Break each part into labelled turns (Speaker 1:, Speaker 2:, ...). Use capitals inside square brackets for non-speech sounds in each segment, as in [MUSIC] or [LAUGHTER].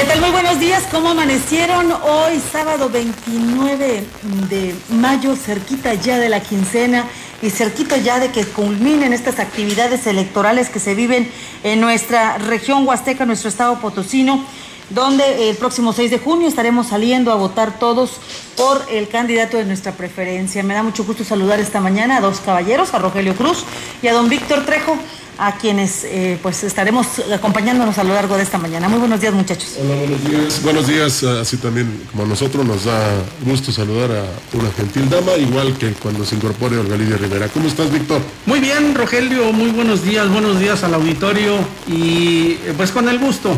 Speaker 1: ¿Qué tal? Muy buenos días. ¿Cómo amanecieron hoy, sábado 29 de mayo, cerquita ya de la quincena y cerquita ya de que culminen estas actividades electorales que se viven en nuestra región huasteca, nuestro estado potosino? donde el próximo 6 de junio estaremos saliendo a votar todos por el candidato de nuestra preferencia. Me da mucho gusto saludar esta mañana a dos caballeros, a Rogelio Cruz y a don Víctor Trejo a quienes eh, pues estaremos acompañándonos a lo largo de esta mañana. Muy buenos días muchachos.
Speaker 2: Hola, buenos días. Buenos días, así también como a nosotros nos da gusto saludar a una gentil dama, igual que cuando se incorpore Olga Lidia Rivera. ¿Cómo estás, Víctor?
Speaker 3: Muy bien, Rogelio, muy buenos días, buenos días al auditorio y eh, pues con el gusto,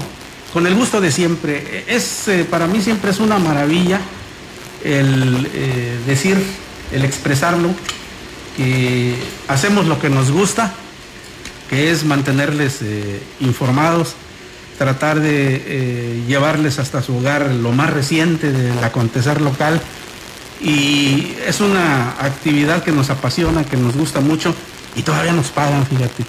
Speaker 3: con el gusto de siempre. Es eh, para mí siempre es una maravilla el decir, el expresarlo, que hacemos lo que nos gusta que es mantenerles eh, informados, tratar de eh, llevarles hasta su hogar lo más reciente del acontecer local. Y es una actividad que nos apasiona, que nos gusta mucho y todavía nos pagan, fíjate.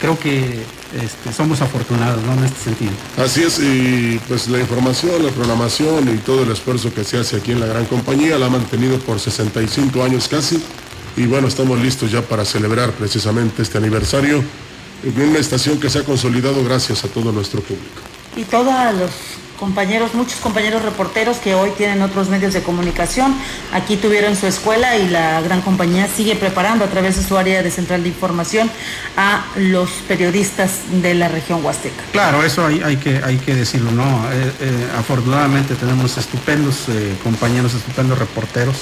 Speaker 3: Creo que este, somos afortunados en este sentido.
Speaker 2: Así es, y pues la información, la programación y todo el esfuerzo que se hace aquí en la gran compañía la ha mantenido por 65 años casi y bueno, estamos listos ya para celebrar precisamente este aniversario en una estación que se ha consolidado gracias a todo nuestro público.
Speaker 1: Y todos los compañeros, muchos compañeros reporteros que hoy tienen otros medios de comunicación, aquí tuvieron su escuela y la gran compañía sigue preparando a través de su área de central de información a los periodistas de la región huasteca.
Speaker 3: Claro, eso hay, que, hay que decirlo, ¿no? Eh, eh, afortunadamente tenemos estupendos eh, compañeros, estupendos reporteros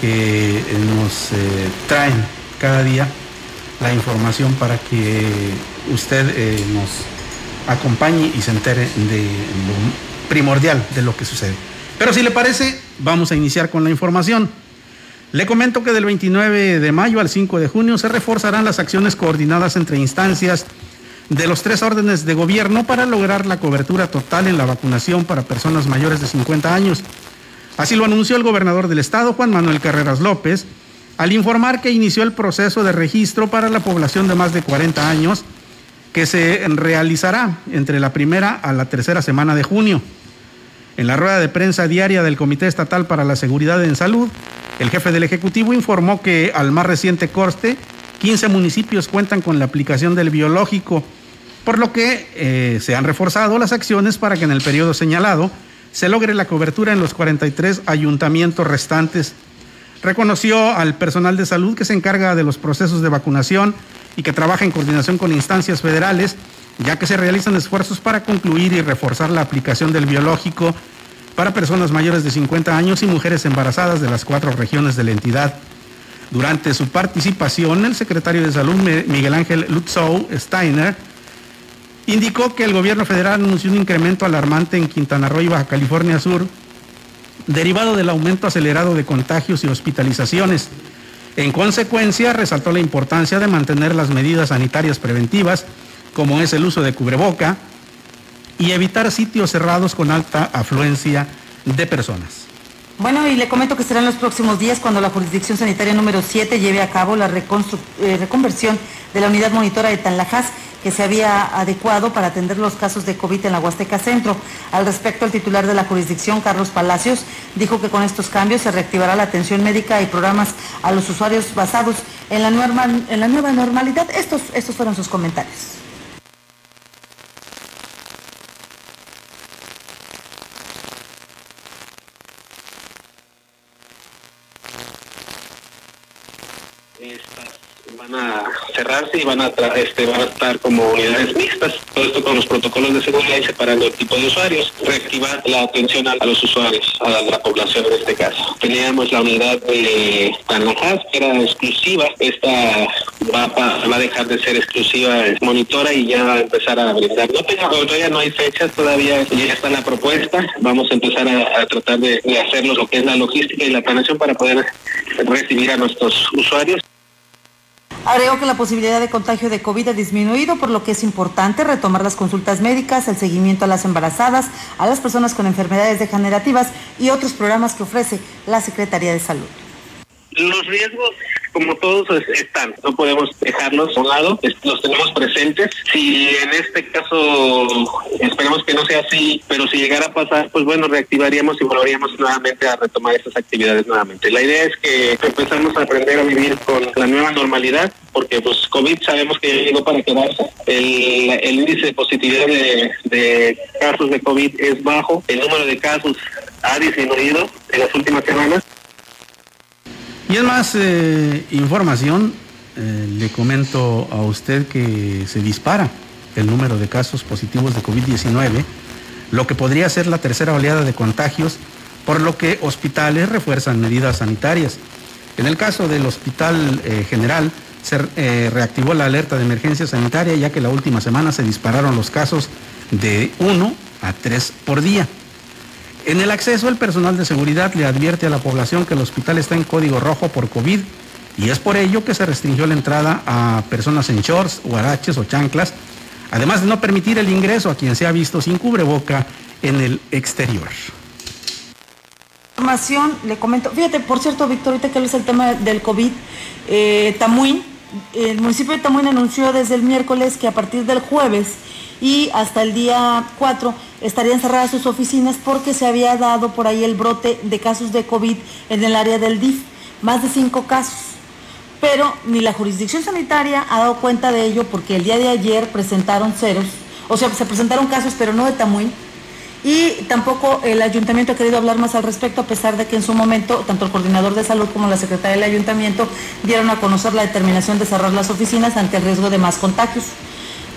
Speaker 3: que nos eh, traen cada día la información para que usted eh, nos acompañe y se entere de lo primordial de lo que sucede. Pero si le parece, vamos a iniciar con la información. Le comento que del 29 de mayo al 5 de junio se reforzarán las acciones coordinadas entre instancias de los tres órdenes de gobierno para lograr la cobertura total en la vacunación para personas mayores de 50 años. Así lo anunció el gobernador del estado, Juan Manuel Carreras López, al informar que inició el proceso de registro para la población de más de 40 años que se realizará entre la primera a la tercera semana de junio. En la rueda de prensa diaria del Comité Estatal para la Seguridad en Salud, el jefe del Ejecutivo informó que al más reciente corte, 15 municipios cuentan con la aplicación del biológico, por lo que eh, se han reforzado las acciones para que en el periodo señalado se logre la cobertura en los 43 ayuntamientos restantes. Reconoció al personal de salud que se encarga de los procesos de vacunación y que trabaja en coordinación con instancias federales, ya que se realizan esfuerzos para concluir y reforzar la aplicación del biológico para personas mayores de 50 años y mujeres embarazadas de las cuatro regiones de la entidad. Durante su participación, el secretario de Salud, Miguel Ángel Lutzow Steiner, indicó que el gobierno federal anunció un incremento alarmante en Quintana Roo y Baja California Sur, derivado del aumento acelerado de contagios y hospitalizaciones. En consecuencia, resaltó la importancia de mantener las medidas sanitarias preventivas, como es el uso de cubreboca, y evitar sitios cerrados con alta afluencia de personas.
Speaker 1: Bueno, y le comento que será en los próximos días cuando la jurisdicción sanitaria número 7 lleve a cabo la eh, reconversión de la unidad monitora de Tanlajas que se había adecuado para atender los casos de COVID en la Huasteca Centro. Al respecto, el titular de la jurisdicción, Carlos Palacios, dijo que con estos cambios se reactivará la atención médica y programas a los usuarios basados en la, nueva normalidad. Estos, estos fueron sus comentarios.
Speaker 4: van a cerrarse y van a, este, van a estar como unidades mixtas. Todo esto con los protocolos de seguridad y separando el tipo de usuarios. Reactivar la atención a, los usuarios, a la, población en este caso. Teníamos la unidad de Tanajas, que era exclusiva. Esta va, a dejar de ser exclusiva monitora y ya va a empezar a brindar. No todavía no hay fechas, todavía ya está la propuesta. Vamos a empezar a, tratar de, de hacerlo lo que es la logística y la planeación para poder recibir a nuestros usuarios.
Speaker 1: Agregó que la posibilidad de contagio de COVID ha disminuido, por lo que es importante retomar las consultas médicas, el seguimiento a las embarazadas, a las personas con enfermedades degenerativas y otros programas que ofrece la Secretaría de Salud.
Speaker 4: Los riesgos como todos están, no podemos dejarlos a un lado, los tenemos presentes. Si en este caso esperemos que no sea así, pero si llegara a pasar, pues bueno, reactivaríamos y volveríamos nuevamente a retomar esas actividades nuevamente. La idea es que empezamos a aprender a vivir con la nueva normalidad, porque pues COVID sabemos que llegó para quedarse. El, índice de positividad de casos de COVID es bajo, el número de casos ha disminuido en las últimas semanas.
Speaker 3: Y es más eh, información, eh, le comento a usted que se dispara el número de casos positivos de COVID-19, lo que podría ser la tercera oleada de contagios, por lo que hospitales refuerzan medidas sanitarias. En el caso del Hospital eh, General, se reactivó la alerta de emergencia sanitaria, ya que la última semana se dispararon los casos de 1 a 3 por día. En el acceso, el personal de seguridad le advierte a la población que el hospital está en código rojo por COVID y es por ello que se restringió la entrada a personas en shorts, huaraches o chanclas, además de no permitir el ingreso a quien se ha visto sin cubreboca en el exterior.
Speaker 1: Información, le comento, fíjate, por cierto, Víctor, ahorita que es el tema del COVID, eh, el municipio de Tamuín anunció desde el miércoles que a partir del jueves y hasta el día 4 estarían cerradas sus oficinas porque se había dado por ahí el brote de casos de COVID en el área del DIF, más de cinco casos. Pero ni la jurisdicción sanitaria ha dado cuenta de ello porque el día de ayer presentaron ceros, o sea, se presentaron casos, pero no de Tamuín. Y tampoco el ayuntamiento ha querido hablar más al respecto, a pesar de que en su momento tanto el coordinador de salud como la secretaria del ayuntamiento dieron a conocer la determinación de cerrar las oficinas ante el riesgo de más contagios.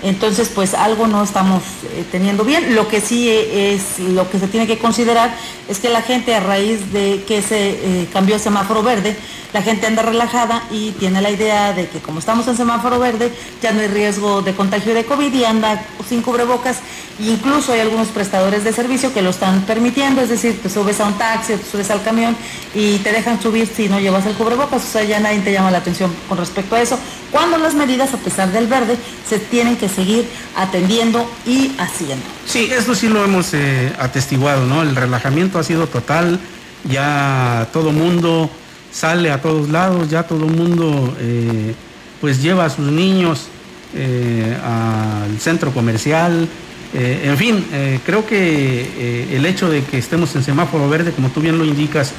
Speaker 1: Entonces, pues algo no estamos eh, teniendo bien. Lo que sí es, lo que se tiene que considerar es que la gente a raíz de que se eh, cambió el semáforo verde, la gente anda relajada y tiene la idea de que como estamos en semáforo verde, ya no hay riesgo de contagio de COVID y anda sin cubrebocas. Incluso hay algunos prestadores de servicio que lo están permitiendo, es decir, te subes a un taxi, te subes al camión y te dejan subir si no llevas el cubrebocas, o sea, ya nadie te llama la atención con respecto a eso. Cuando las medidas, a pesar del verde, se tienen que seguir atendiendo y haciendo.
Speaker 3: Sí, esto sí lo hemos eh, atestiguado, ¿no? El relajamiento ha sido total, ya todo mundo sale a todos lados, ya todo mundo eh, pues lleva a sus niños eh, al centro comercial, en fin, creo que el hecho de que estemos en semáforo verde, como tú bien lo indicas,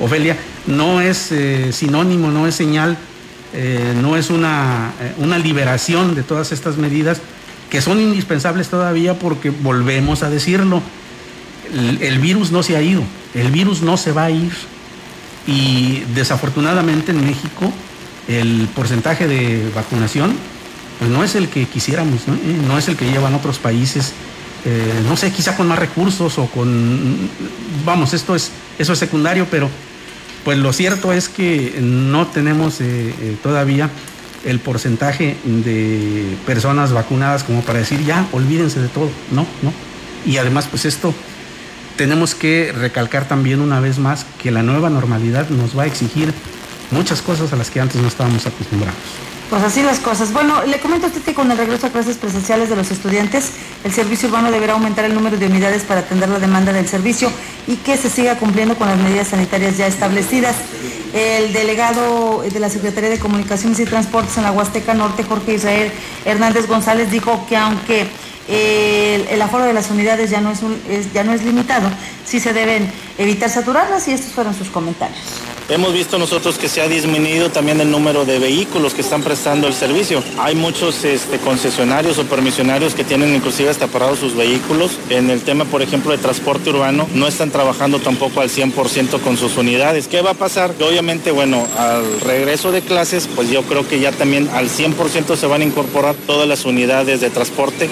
Speaker 3: Ofelia, no es sinónimo, no es señal, no es una, una liberación de todas estas medidas que son indispensables todavía porque volvemos a decirlo, el virus no se ha ido, el virus no se va a ir. Y desafortunadamente en México el porcentaje de vacunación pues no es el que quisiéramos, no, eh, es el que llevan otros países, eh, no sé, quizá con más recursos o con, vamos, esto es, eso es secundario, pero pues lo cierto es que no tenemos eh, todavía el porcentaje de personas vacunadas como para decir ya, olvídense de todo, no, no. Y además pues esto tenemos que recalcar también una vez más que la nueva normalidad nos va a exigir muchas cosas a las que antes no estábamos acostumbrados.
Speaker 1: Pues así las cosas. Bueno, le comento a usted que con el regreso a clases presenciales de los estudiantes, el servicio urbano deberá aumentar el número de unidades para atender la demanda del servicio y que se siga cumpliendo con las medidas sanitarias ya establecidas. El delegado de la Secretaría de Comunicaciones y Transportes en la Huasteca Norte, Jorge Israel Hernández González, dijo que aunque el, aforo de las unidades ya no es, ya no es limitado, sí se deben evitar saturarlas y estos fueron sus comentarios.
Speaker 5: Hemos visto nosotros que se ha disminuido también el número de vehículos que están prestando el servicio. Hay muchos este, concesionarios o permisionarios que tienen inclusive hasta parados sus vehículos. En el tema, por ejemplo, de transporte urbano, no están trabajando tampoco al 100% con sus unidades. ¿Qué va a pasar? Obviamente, bueno, al regreso de clases, pues yo creo que ya también al 100% se van a incorporar todas las unidades de transporte.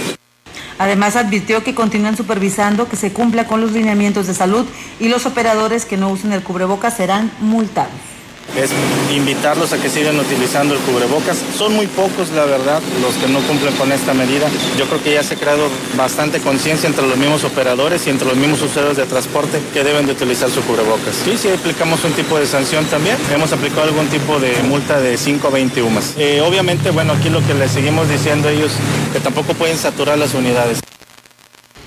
Speaker 1: Además, advirtió que continúan supervisando que se cumpla con los lineamientos de salud y los operadores que no usen el cubrebocas serán multados
Speaker 5: es invitarlos a que sigan utilizando el cubrebocas. Son muy pocos, la verdad, los que no cumplen con esta medida. Yo creo que ya se ha creado bastante conciencia entre los mismos operadores y entre los mismos usuarios de transporte que deben de utilizar su cubrebocas. Sí, sí, aplicamos un tipo de sanción también. Hemos aplicado algún tipo de multa de 5 a 20 UMAS. Obviamente, bueno, aquí lo que les seguimos diciendo a ellos, que tampoco pueden saturar las unidades.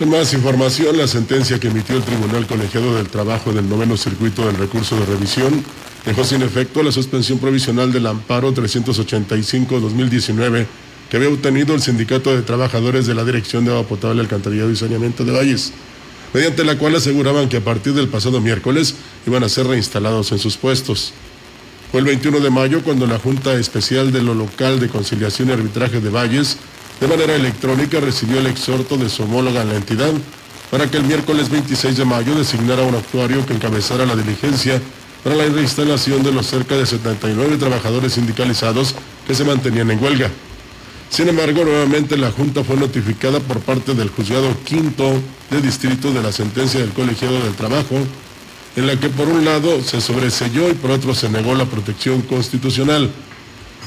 Speaker 2: Más información, la sentencia que emitió el Tribunal Colegiado del Trabajo del Noveno Circuito del Recurso de Revisión dejó sin efecto la suspensión provisional del amparo 385-2019 que había obtenido el Sindicato de Trabajadores de la Dirección de Agua Potable, Alcantarillado y Saneamiento de Valles, mediante la cual aseguraban que a partir del pasado miércoles iban a ser reinstalados en sus puestos. Fue el 21 de mayo cuando la Junta Especial de lo Local de Conciliación y Arbitraje de Valles, de manera electrónica, recibió el exhorto de su homóloga en la entidad para que el miércoles 26 de mayo designara un actuario que encabezara la diligencia para la reinstalación de los cerca de 79 trabajadores sindicalizados que se mantenían en huelga. Sin embargo, nuevamente la Junta fue notificada por parte del juzgado quinto de distrito de la sentencia del colegiado del trabajo, en la que por un lado se sobreselló y por otro se negó la protección constitucional.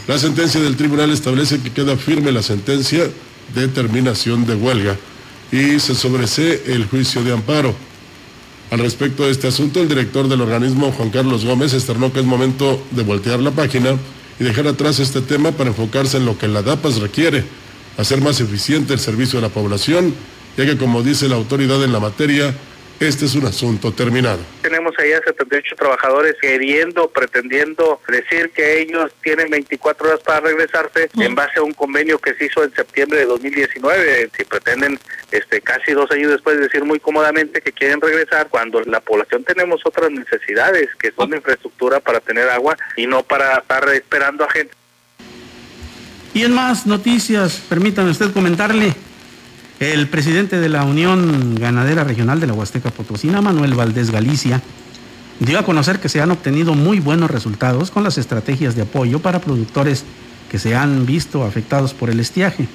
Speaker 2: La sentencia del tribunal establece que queda firme la sentencia de terminación de huelga y se sobresee el juicio de amparo. Al respecto de este asunto, el director del organismo, Juan Carlos Gómez, externó que es momento de voltear la página y dejar atrás este tema para enfocarse en lo que la DAPAS requiere, hacer más eficiente el servicio a la población, ya que como dice la autoridad en la materia, este es un asunto terminado.
Speaker 6: Tenemos ahí a 78 trabajadores queriendo, pretendiendo decir que ellos tienen 24 horas para regresarse en base a un convenio que se hizo en septiembre de 2019. Si pretenden este casi dos años después decir muy cómodamente que quieren regresar, cuando la población tenemos otras necesidades que son de infraestructura para tener agua y no para estar esperando a gente.
Speaker 3: Y en más noticias, permítame usted comentarle. El presidente de la Unión Ganadera Regional de la Huasteca Potosina, Manuel Valdés Galicia, dio a conocer que se han obtenido muy buenos resultados con las estrategias de apoyo para productores que se han visto afectados por el estiaje.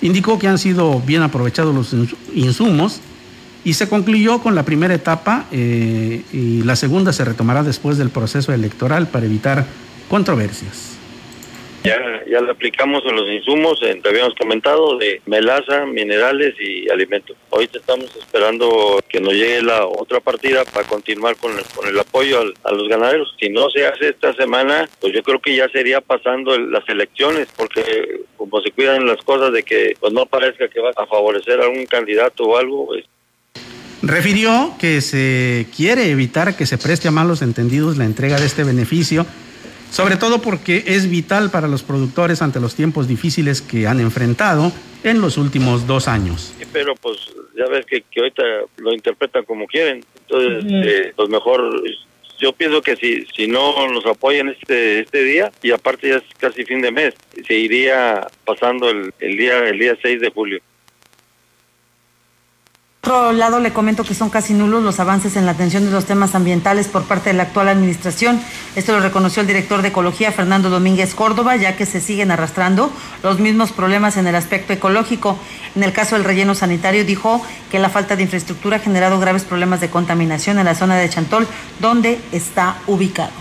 Speaker 3: Indicó que han sido bien aprovechados los insumos y se concluyó con la primera etapa eh, y la segunda se retomará después del proceso electoral para evitar controversias.
Speaker 7: Ya, ya le aplicamos en los insumos, te habíamos comentado, de melaza, minerales y alimentos. Ahorita estamos esperando que nos llegue la otra partida para continuar con el, con el apoyo a los ganaderos. Si no se hace esta semana, pues yo creo que ya sería pasando las elecciones, porque como se cuidan las cosas de que pues no parezca que va a favorecer a algún candidato o algo, pues
Speaker 3: Refirió que se quiere evitar que se preste a malos entendidos la entrega de este beneficio sobre todo porque es vital para los productores ante los tiempos difíciles que han enfrentado en los últimos dos años.
Speaker 7: pero pues ya ves que, ahorita lo interpretan como quieren, entonces eh, pues mejor yo pienso que si, si no nos apoyan este, este día, y aparte ya es casi fin de mes, se iría pasando el, el día el día 6 de julio
Speaker 8: otro lado, le comento que son casi nulos los avances en la atención de los temas ambientales por parte de la actual administración. Esto lo reconoció el director de Ecología, Fernando Domínguez Córdoba, ya que se siguen arrastrando los mismos problemas en el aspecto ecológico. En el caso del relleno sanitario, dijo que la falta de infraestructura ha generado graves problemas de contaminación en la zona de Chantol, donde está ubicado.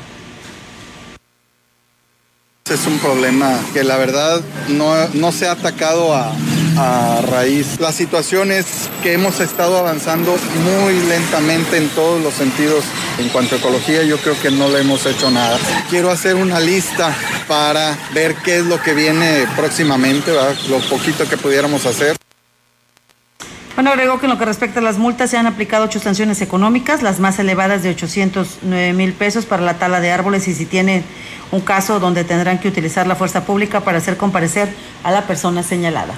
Speaker 9: Es un problema que la verdad no, no se ha atacado a, a raíz. La situación es que hemos estado avanzando muy lentamente en todos los sentidos. En cuanto a ecología, yo creo que no le hemos hecho nada. Quiero hacer una lista para ver qué es lo que viene próximamente, lo poquito que pudiéramos hacer.
Speaker 8: Bueno, agregó que en lo que respecta a las multas se han aplicado ocho sanciones económicas, las más elevadas de 809 mil pesos para la tala de árboles y si tiene un caso donde tendrán que utilizar la fuerza pública para hacer comparecer a la persona señalada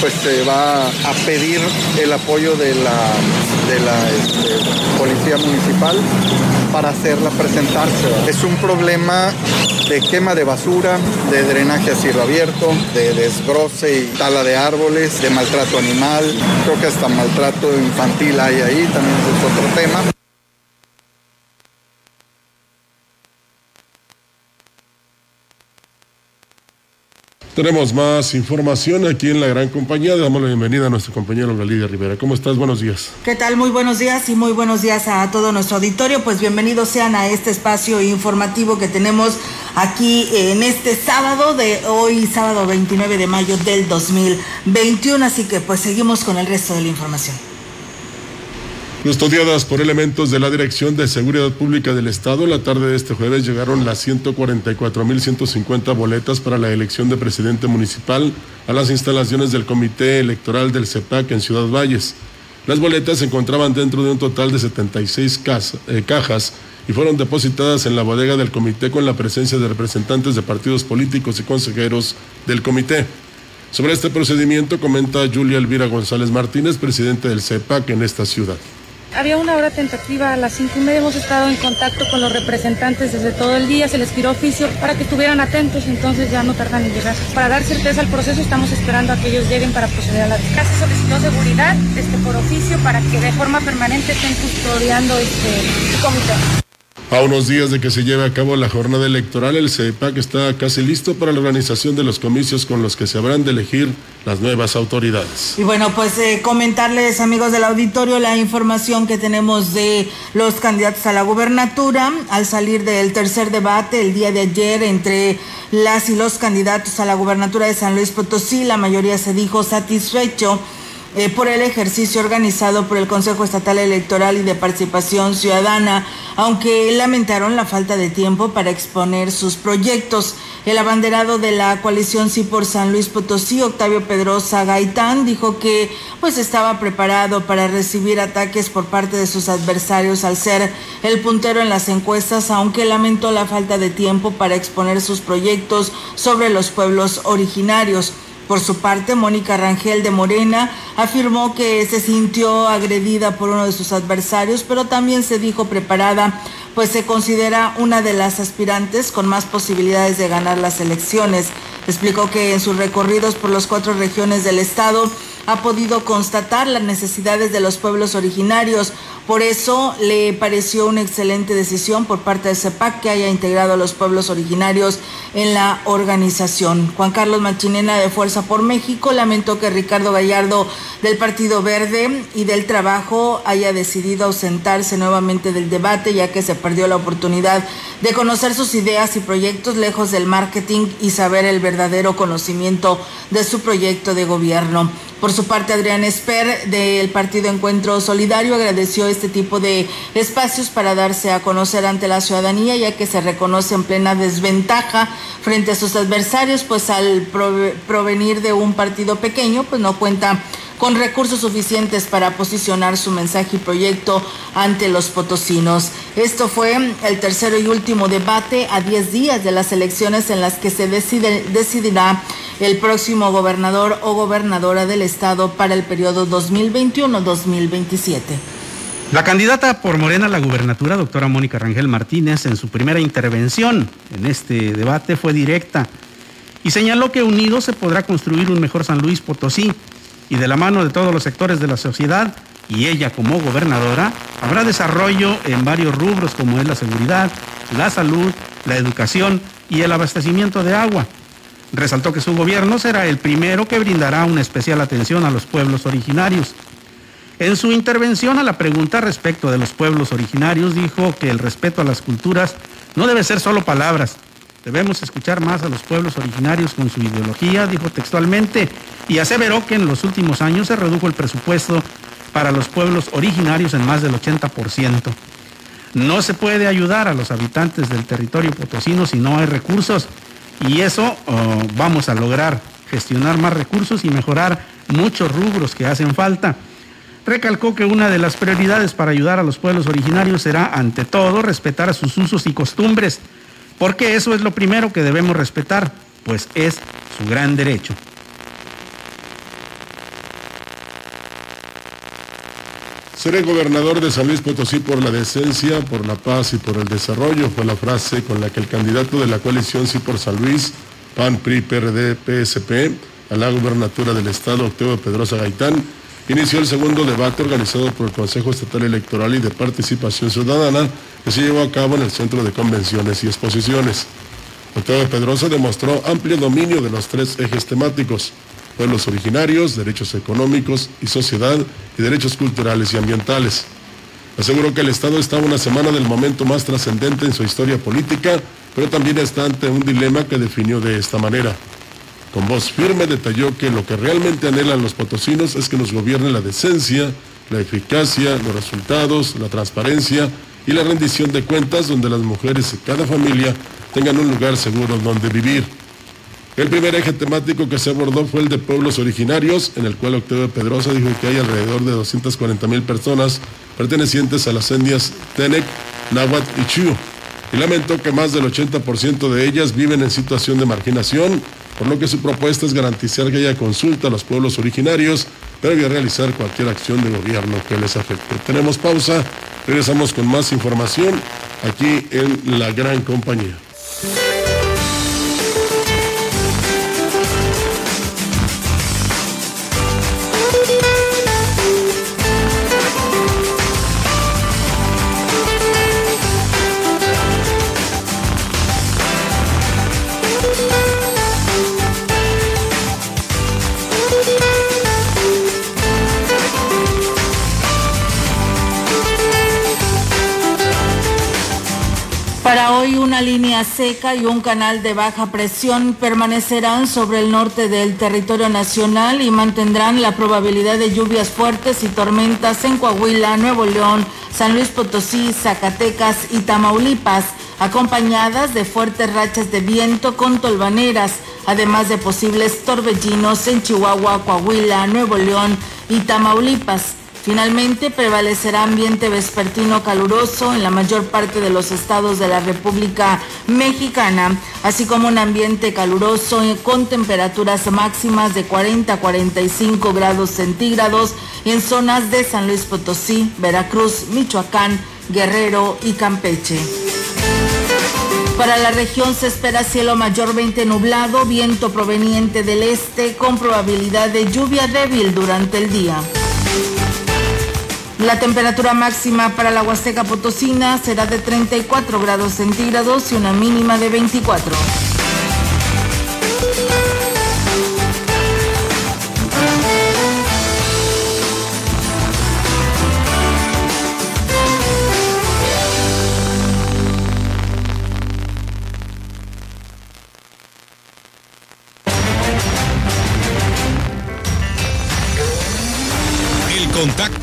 Speaker 9: pues se va a pedir el apoyo de la, de la este, policía municipal para hacerla presentarse. Es un problema de quema de basura, de drenaje a cielo abierto, de desbroce y tala de árboles, de maltrato animal, creo que hasta maltrato infantil hay ahí, también es otro tema.
Speaker 2: Tenemos más información aquí en la gran compañía. Damos la bienvenida a nuestro compañero Galidia Rivera. ¿Cómo estás? Buenos días.
Speaker 8: ¿Qué tal? Muy buenos días y muy buenos días a todo nuestro auditorio. Pues bienvenidos sean a este espacio informativo que tenemos aquí en este sábado de hoy, sábado 29 de mayo del 2021. Así que pues seguimos con el resto de la información.
Speaker 2: Custodiadas por elementos de la Dirección de Seguridad Pública del Estado, la tarde de este jueves llegaron las 144.150 boletas para la elección de presidente municipal a las instalaciones del Comité Electoral del CEPAC en Ciudad Valles. Las boletas se encontraban dentro de un total de 76 eh, cajas y fueron depositadas en la bodega del comité con la presencia de representantes de partidos políticos y consejeros del comité. Sobre este procedimiento comenta Julia Elvira González Martínez, presidente del CEPAC en esta ciudad.
Speaker 10: Había una hora tentativa a las cinco y media. Hemos estado en contacto con los representantes desde todo el día. Se les pidió oficio para que estuvieran atentos, entonces ya no tardan en llegar. Para dar certeza al proceso, estamos esperando a que ellos lleguen para proceder a la. Se solicitó seguridad este, por oficio para que de forma permanente estén custodiando este comité.
Speaker 2: A unos días de que se lleve a cabo la jornada electoral, el CEPAC está casi listo para la organización de los comicios con los que se habrán de elegir las nuevas autoridades.
Speaker 8: Y bueno, pues eh, comentarles, amigos del auditorio, la información que tenemos de los candidatos a la gubernatura al salir del tercer debate el día de ayer entre las y los candidatos a la gubernatura de San Luis Potosí. La mayoría se dijo satisfecho eh, por el ejercicio organizado por el Consejo Estatal Electoral y de Participación Ciudadana, aunque lamentaron la falta de tiempo para exponer sus proyectos. El abanderado de la coalición Sí por San Luis Potosí, Octavio Pedrosa Gaitán, dijo que pues estaba preparado para recibir ataques por parte de sus adversarios al ser el puntero en las encuestas, aunque lamentó la falta de tiempo para exponer sus proyectos sobre los pueblos originarios. Por su parte, Mónica Rangel de Morena afirmó que se sintió agredida por uno de sus adversarios, pero también se dijo preparada, pues se considera una de las aspirantes con más posibilidades de ganar las elecciones. Explicó que en sus recorridos por las cuatro regiones del estado ha podido constatar las necesidades de los pueblos originarios. Por eso le pareció una excelente decisión por parte de CEPAC que haya integrado a los pueblos originarios en la organización. Juan Carlos Machinena de Fuerza por México lamentó que Ricardo Gallardo del Partido Verde y del Trabajo haya decidido ausentarse nuevamente del debate ya que se perdió la oportunidad de conocer sus ideas y proyectos lejos del marketing y saber el verdadero conocimiento de su proyecto de gobierno. Por su parte, Adrián Esper del Partido Encuentro Solidario agradeció este tipo de espacios para darse a conocer ante la ciudadanía, ya que se reconoce en plena desventaja frente a sus adversarios, pues al provenir de un partido pequeño, pues no cuenta con recursos suficientes para posicionar su mensaje y proyecto ante los potosinos. Esto fue el tercero y último debate a 10 días de las elecciones en las que se decidirá el próximo gobernador o gobernadora del estado para el periodo 2021-2027.
Speaker 3: La candidata por Morena a la gubernatura, doctora Mónica Rangel Martínez, en su primera intervención en este debate fue directa y señaló que unidos se podrá construir un mejor San Luis Potosí y de la mano de todos los sectores de la sociedad y ella como gobernadora habrá desarrollo en varios rubros como es la seguridad, la salud, la educación y el abastecimiento de agua. Resaltó que su gobierno será el primero que brindará una especial atención a los pueblos originarios. En su intervención a la pregunta respecto de los pueblos originarios dijo que el respeto a las culturas no debe ser solo palabras, Debemos escuchar más a los pueblos originarios con su ideología, dijo textualmente, y aseveró que en los últimos años se redujo el presupuesto para los pueblos originarios en más del 80%. No se puede ayudar a los habitantes del territorio potosino si no hay recursos y eso oh, vamos a lograr gestionar más recursos y mejorar muchos rubros que hacen falta. Recalcó que una de las prioridades para ayudar a los pueblos originarios será, ante todo, respetar sus usos y costumbres, porque eso es lo primero que debemos respetar, pues es su gran derecho.
Speaker 2: Seré gobernador de San Luis Potosí por la decencia, por la paz y por el desarrollo, fue la frase con la que el candidato de la coalición Sí por San Luis, PAN, PRI, PRD, PSP, a la gubernatura del Estado, Octavio Pedrosa Gaitán, inició el segundo debate organizado por el Consejo Estatal Electoral y de Participación Ciudadana que se llevó a cabo en el Centro de Convenciones y Exposiciones. Octavio Pedrosa demostró amplio dominio de los tres ejes temáticos, pueblos originarios, derechos económicos y sociedad y derechos culturales y ambientales. Aseguró que el Estado está una semana del momento más trascendente en su historia política, pero también está ante un dilema que definió de esta manera. Con voz firme detalló que lo que realmente anhelan los potosinos es que nos gobierne la decencia, la eficacia, los resultados, la transparencia y la rendición de cuentas donde las mujeres y cada familia tengan un lugar seguro donde vivir. El primer eje temático que se abordó fue el de pueblos originarios, en el cual Octavio Pedrosa dijo que hay alrededor de 240 mil personas pertenecientes a las etnias Tenec, Nahuatl y Chiu. Y lamentó que más del 80% de ellas viven en situación de marginación, por lo que su propuesta es garantizar que haya consulta a los pueblos originarios previo a realizar cualquier acción de gobierno que les afecte. Tenemos pausa, regresamos con más información aquí en la gran compañía.
Speaker 8: Una línea seca y un canal de baja presión permanecerán sobre el norte del territorio nacional y mantendrán la probabilidad de lluvias fuertes y tormentas en Coahuila, Nuevo León, San Luis Potosí, Zacatecas y Tamaulipas, acompañadas de fuertes rachas de viento con tolvaneras, además de posibles torbellinos en Chihuahua, Coahuila, Nuevo León y Tamaulipas. Finalmente prevalecerá ambiente vespertino caluroso en la mayor parte de los estados de la República Mexicana, así como un ambiente caluroso con temperaturas máximas de 40 a 45 grados centígrados en zonas de San Luis Potosí, Veracruz, Michoacán, Guerrero y Campeche. Para la región se espera cielo mayormente nublado, viento proveniente del este con probabilidad de lluvia débil durante el día. La temperatura máxima para la Huasteca Potosina será de 34 grados centígrados y una mínima de 24.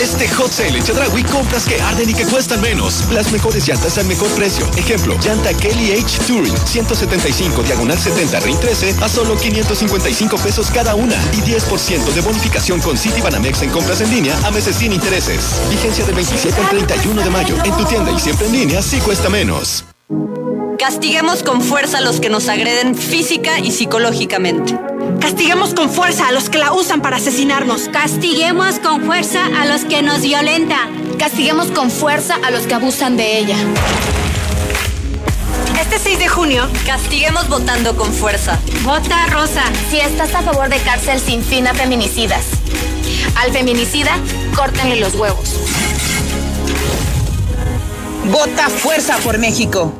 Speaker 11: Este Hot Sale en Chedraui compras que arden y que cuestan menos. Las mejores llantas al mejor precio. Ejemplo, llanta Kelly H Touring 175 diagonal 70 RIN 13 a solo 555 pesos cada una y 10% de bonificación con City Banamex en compras en línea a meses sin intereses. Vigencia del 27 al 31 de mayo. En tu tienda y siempre en línea sí cuesta menos.
Speaker 12: Castiguemos con fuerza a los que nos agreden física y psicológicamente.
Speaker 13: Castiguemos con fuerza a los que la usan para asesinarnos.
Speaker 14: Castiguemos con fuerza a los que nos violentan.
Speaker 15: Castiguemos con fuerza a los que abusan de ella.
Speaker 13: Este 6 de junio,
Speaker 12: castiguemos votando con fuerza.
Speaker 14: Vota rosa.
Speaker 15: Si estás a favor de cárcel sin fin a feminicidas. Al feminicida, córtenle los huevos.
Speaker 13: Vota fuerza por México.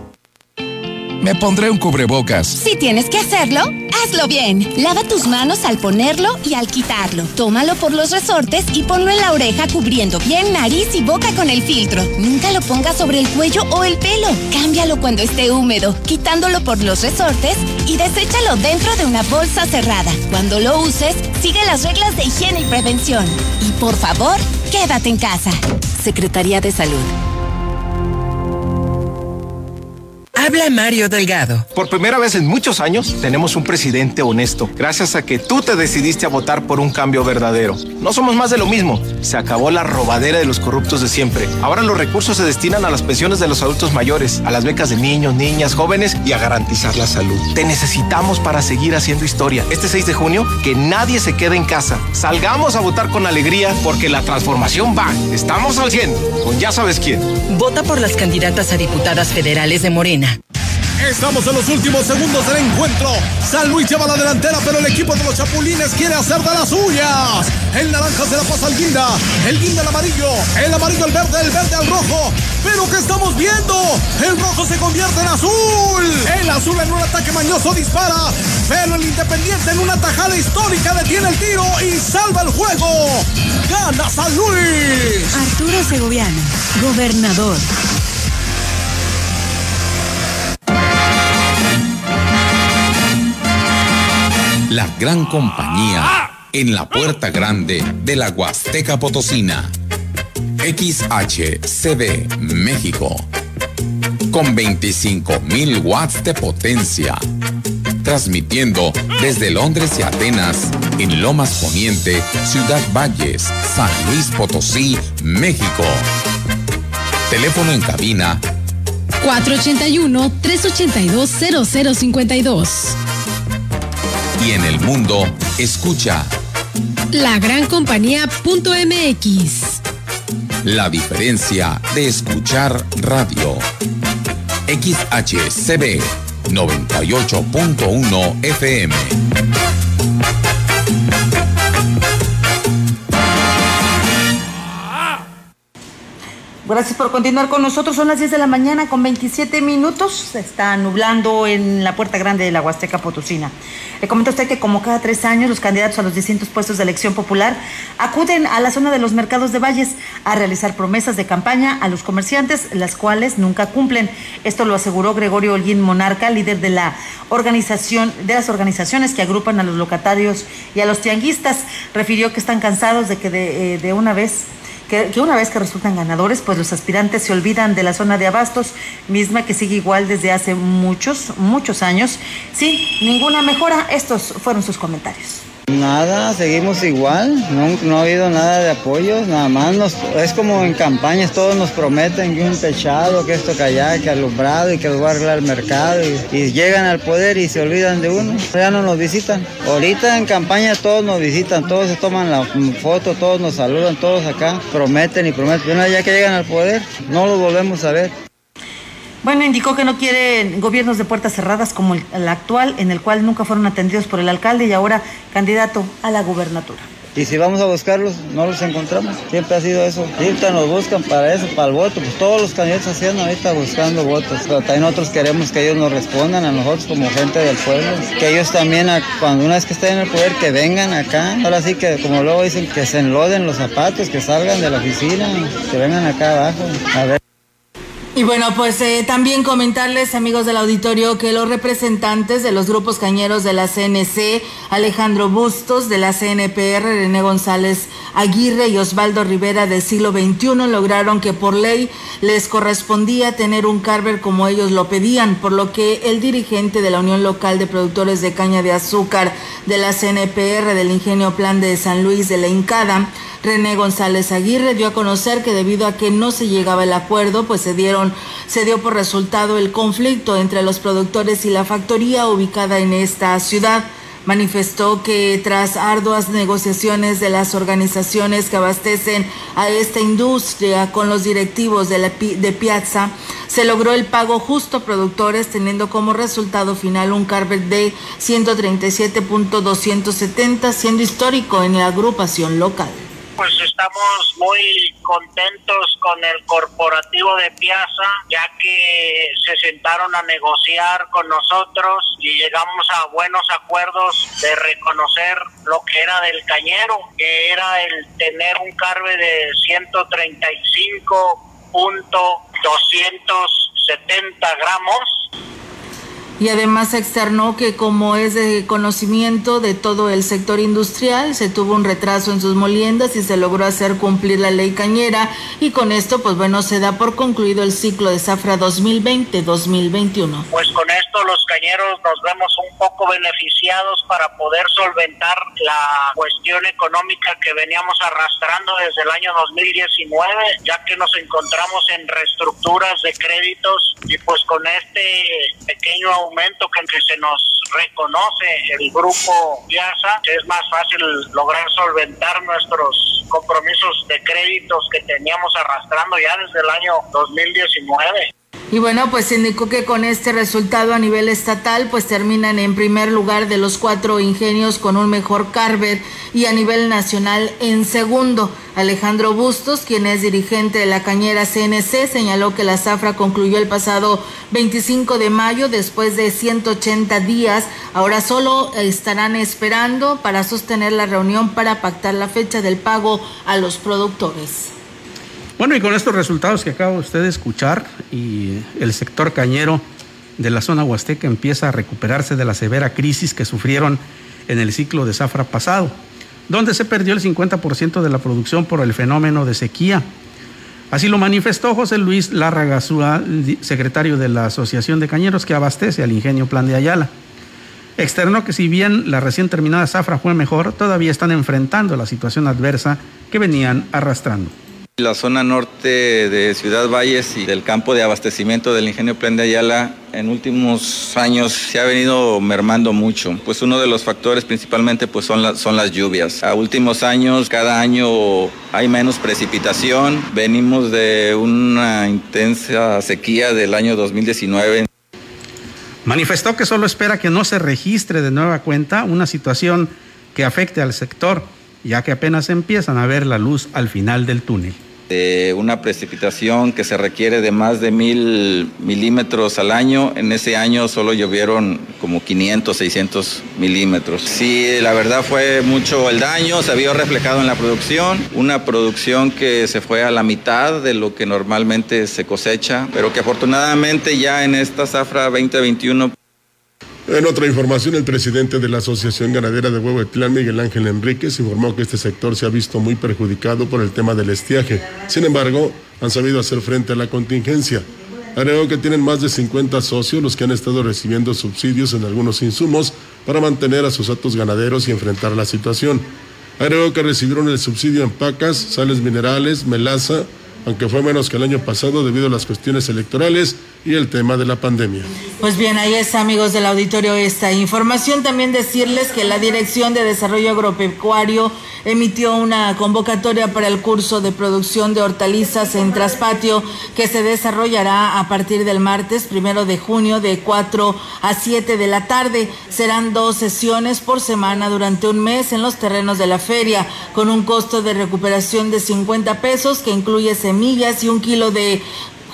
Speaker 16: Me pondré un cubrebocas.
Speaker 17: Si tienes que hacerlo, hazlo bien. Lava tus manos al ponerlo y al quitarlo. Tómalo por los resortes y ponlo en la oreja cubriendo bien nariz y boca con el filtro. Nunca lo pongas sobre el cuello o el pelo. Cámbialo cuando esté húmedo, quitándolo por los resortes y deséchalo dentro de una bolsa cerrada. Cuando lo uses, sigue las reglas de higiene y prevención. Y por favor, quédate en casa. Secretaría de Salud.
Speaker 18: Habla Mario Delgado.
Speaker 19: Por primera vez en muchos años tenemos un presidente honesto, gracias a que tú te decidiste a votar por un cambio verdadero. No somos más de lo mismo. Se acabó la robadera de los corruptos de siempre. Ahora los recursos se destinan a las pensiones de los adultos mayores, a las becas de niños, niñas, jóvenes y a garantizar la salud. Te necesitamos para seguir haciendo historia. Este 6 de junio, que nadie se quede en casa. Salgamos a votar con alegría porque la transformación va. Estamos al 100, con ya sabes quién.
Speaker 18: Vota por las candidatas a diputadas federales de Morena.
Speaker 20: Estamos en los últimos segundos del encuentro. San Luis lleva la delantera, pero el equipo de los Chapulines quiere hacer de las suyas. El naranja se la pasa al guinda. El guinda al amarillo. El amarillo al verde. El verde al rojo. Pero ¿qué estamos viendo? El rojo se convierte en azul. El azul en un ataque mañoso dispara. Pero el independiente en una tajada histórica detiene el tiro y salva el juego. Gana San Luis.
Speaker 21: Arturo Segoviano, gobernador.
Speaker 22: La gran compañía en la puerta grande de la Huasteca Potosina. XHCD México. Con 25.000 watts de potencia. Transmitiendo desde Londres y Atenas, en Lomas Poniente, Ciudad Valles, San Luis Potosí, México. Teléfono en cabina
Speaker 21: 481-382-0052.
Speaker 22: Y en el mundo, escucha
Speaker 21: La gran compañía.mx.
Speaker 22: la diferencia de escuchar radio. XHCB 98.1 FM.
Speaker 8: Gracias por continuar con nosotros. Son las 10 de la mañana con 27 minutos. Se está nublando en la puerta grande de la Huasteca Potosina. Le comento a usted que como cada tres años los candidatos a los distintos puestos de elección popular acuden a la zona de los mercados de Valles a realizar promesas de campaña a los comerciantes, las cuales nunca cumplen. Esto lo aseguró Gregorio Holguín Monarca, líder de la organización, de las organizaciones que agrupan a los locatarios y a los tianguistas. Refirió que están cansados de que de, eh, de una vez que, una vez que resultan ganadores, pues los aspirantes se olvidan de la zona de abastos, misma que sigue igual desde hace muchos, muchos años. Sí, ninguna mejora. Estos fueron sus comentarios.
Speaker 23: Nada, seguimos igual, no, no ha habido nada de apoyos, nada más nos, es como en campañas, todos nos prometen que un techado, que esto que allá, que alumbrado y que los va a arreglar el mercado y, y llegan al poder y se olvidan de uno, ya no nos visitan. Ahorita en campaña todos nos visitan, todos se toman la foto, todos nos saludan, todos acá prometen y prometen, pero una vez ya que llegan al poder no los volvemos a ver.
Speaker 8: Bueno, indicó que no quieren gobiernos de puertas cerradas como el, actual, en el cual nunca fueron atendidos por el alcalde y ahora candidato a la gubernatura.
Speaker 23: Y si vamos a buscarlos, no los encontramos. Siempre ha sido eso. Ahorita nos buscan para eso, para el voto. Pues todos los candidatos hacían ahorita buscando votos. Pero también nosotros queremos que ellos nos respondan a nosotros como gente del pueblo. Que ellos también, cuando una vez que estén en el poder, que vengan acá. Ahora sí que, como luego dicen, que se enloden los zapatos, que salgan de la oficina, que vengan acá abajo. A ver.
Speaker 8: Y bueno, pues eh, también comentarles, amigos del auditorio, que los representantes de los grupos cañeros de la CNC, Alejandro Bustos de la CNPR, René González Aguirre y Osvaldo Rivera del siglo XXI lograron que por ley les correspondía tener un carver como ellos lo pedían, por lo que el dirigente de la Unión Local de Productores de Caña de Azúcar de la CNPR del Ingenio Plan de San Luis de la Incada, René González Aguirre dio a conocer que debido a que no se llegaba el acuerdo, pues se dieron, se dio por resultado el conflicto entre los productores y la factoría ubicada en esta ciudad. Manifestó que tras arduas negociaciones de las organizaciones que abastecen a esta industria con los directivos de, de Piazza, se logró el pago justo a productores, teniendo como resultado final un carver de 137.270, siendo histórico en la agrupación local.
Speaker 24: Pues estamos muy contentos con el corporativo de Piazza, ya que se sentaron a negociar con nosotros y llegamos a buenos acuerdos de reconocer lo que era del cañero, que era el tener un carbe de 135.270 gramos
Speaker 8: Y además externó que como es de conocimiento de todo el sector industrial, se tuvo un retraso en sus moliendas y se logró hacer cumplir la ley cañera y con esto pues bueno se da por concluido el ciclo de zafra 2020-2021.
Speaker 24: pues con esto los cañeros nos vemos un poco beneficiados para poder solventar la cuestión económica que veníamos arrastrando desde el año 2019, ya que nos encontramos en reestructuras de créditos y pues con este pequeño aumento que, que se nos reconoce el grupo Piazza, es más fácil lograr solventar nuestros compromisos de créditos que teníamos arrastrando ya desde el año 2019.
Speaker 8: Y bueno, pues indicó que con este resultado a nivel estatal, pues terminan en primer lugar de los cuatro ingenios con un mejor carver y a nivel nacional en segundo. Alejandro Bustos, quien es dirigente de la cañera CNC, señaló que la zafra concluyó el pasado 25 de mayo después de 180 días. Ahora solo estarán esperando para sostener la reunión para pactar la fecha del pago a los productores.
Speaker 3: Bueno, y con estos resultados que acaba usted de escuchar y el sector cañero de la zona huasteca empieza a recuperarse de la severa crisis que sufrieron en el ciclo de zafra pasado, donde se perdió el 50% de la producción por el fenómeno de sequía. Así lo manifestó José Luis Larraga, secretario de la Asociación de Cañeros que abastece al ingenio Plan de Ayala. Externó que si bien la recién terminada zafra fue mejor, todavía están enfrentando la situación adversa que venían arrastrando.
Speaker 25: La zona norte de Ciudad Valles y del campo de abastecimiento del ingenio Plan de Ayala en últimos años se ha venido mermando mucho. Pues uno de los factores principalmente pues son, son las lluvias. A últimos años cada año hay menos precipitación. Venimos de una intensa sequía del año 2019.
Speaker 3: Manifestó que solo espera que no se registre de nueva cuenta una situación que afecte al sector, ya que apenas empiezan a ver la luz al final del túnel
Speaker 25: de una precipitación que se requiere de más de mil milímetros al año. En ese año solo llovieron como 500, 600 milímetros. Sí, la verdad fue mucho el daño, se vio reflejado en la producción, una producción que se fue a la mitad de lo que normalmente se cosecha, pero que afortunadamente ya en esta zafra 2021
Speaker 2: en otra información, el presidente de la Asociación Ganadera de Huehuetlán, Miguel Ángel Enríquez, informó que este sector se ha visto muy perjudicado por el tema del estiaje. Sin embargo, han sabido hacer frente a la contingencia. Agregó que tienen más de 50 socios los que han estado recibiendo subsidios en algunos insumos para mantener a sus atos ganaderos y enfrentar la situación. Agregó que recibieron el subsidio en pacas, sales minerales, melaza, aunque fue menos que el año pasado debido a las cuestiones electorales y el tema de la pandemia.
Speaker 8: Pues bien, ahí está, amigos del auditorio, esta información. También decirles que la Dirección de Desarrollo Agropecuario emitió una convocatoria para el curso de producción de hortalizas en Traspatio que se desarrollará a partir del martes primero de junio de 4 a 7 de la tarde. Serán dos sesiones por semana durante un mes en los terrenos de la feria con un costo de recuperación de 50 pesos que incluye semillas y un kilo de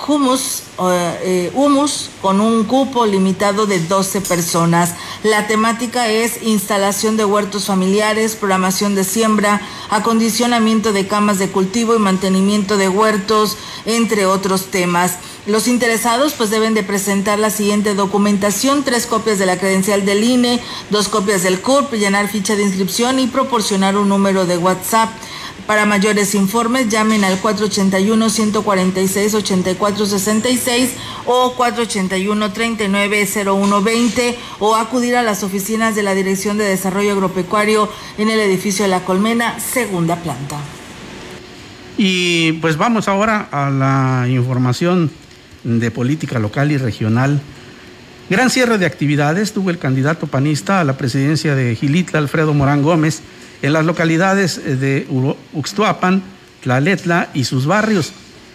Speaker 8: humus, eh, humus con un cupo limitado de 12 personas. La temática es instalación de huertos familiares, programación de siembra, acondicionamiento de camas de cultivo y mantenimiento de huertos, entre otros temas. Los interesados pues deben de presentar la siguiente documentación, tres copias de la credencial del INE, dos copias del CURP, llenar ficha de inscripción y proporcionar un número de WhatsApp. Para mayores informes, llamen al 481-146-8466 o 481-390120 o acudir a las oficinas de la Dirección de Desarrollo Agropecuario en el edificio de La Colmena, segunda planta.
Speaker 3: Y pues vamos ahora a la información de política local y regional. Gran cierre de actividades tuvo el candidato panista a la presidencia de Gilitla, Alfredo Morán Gómez, en las localidades eh, de Uxtuapan, Tlaletla y sus barrios.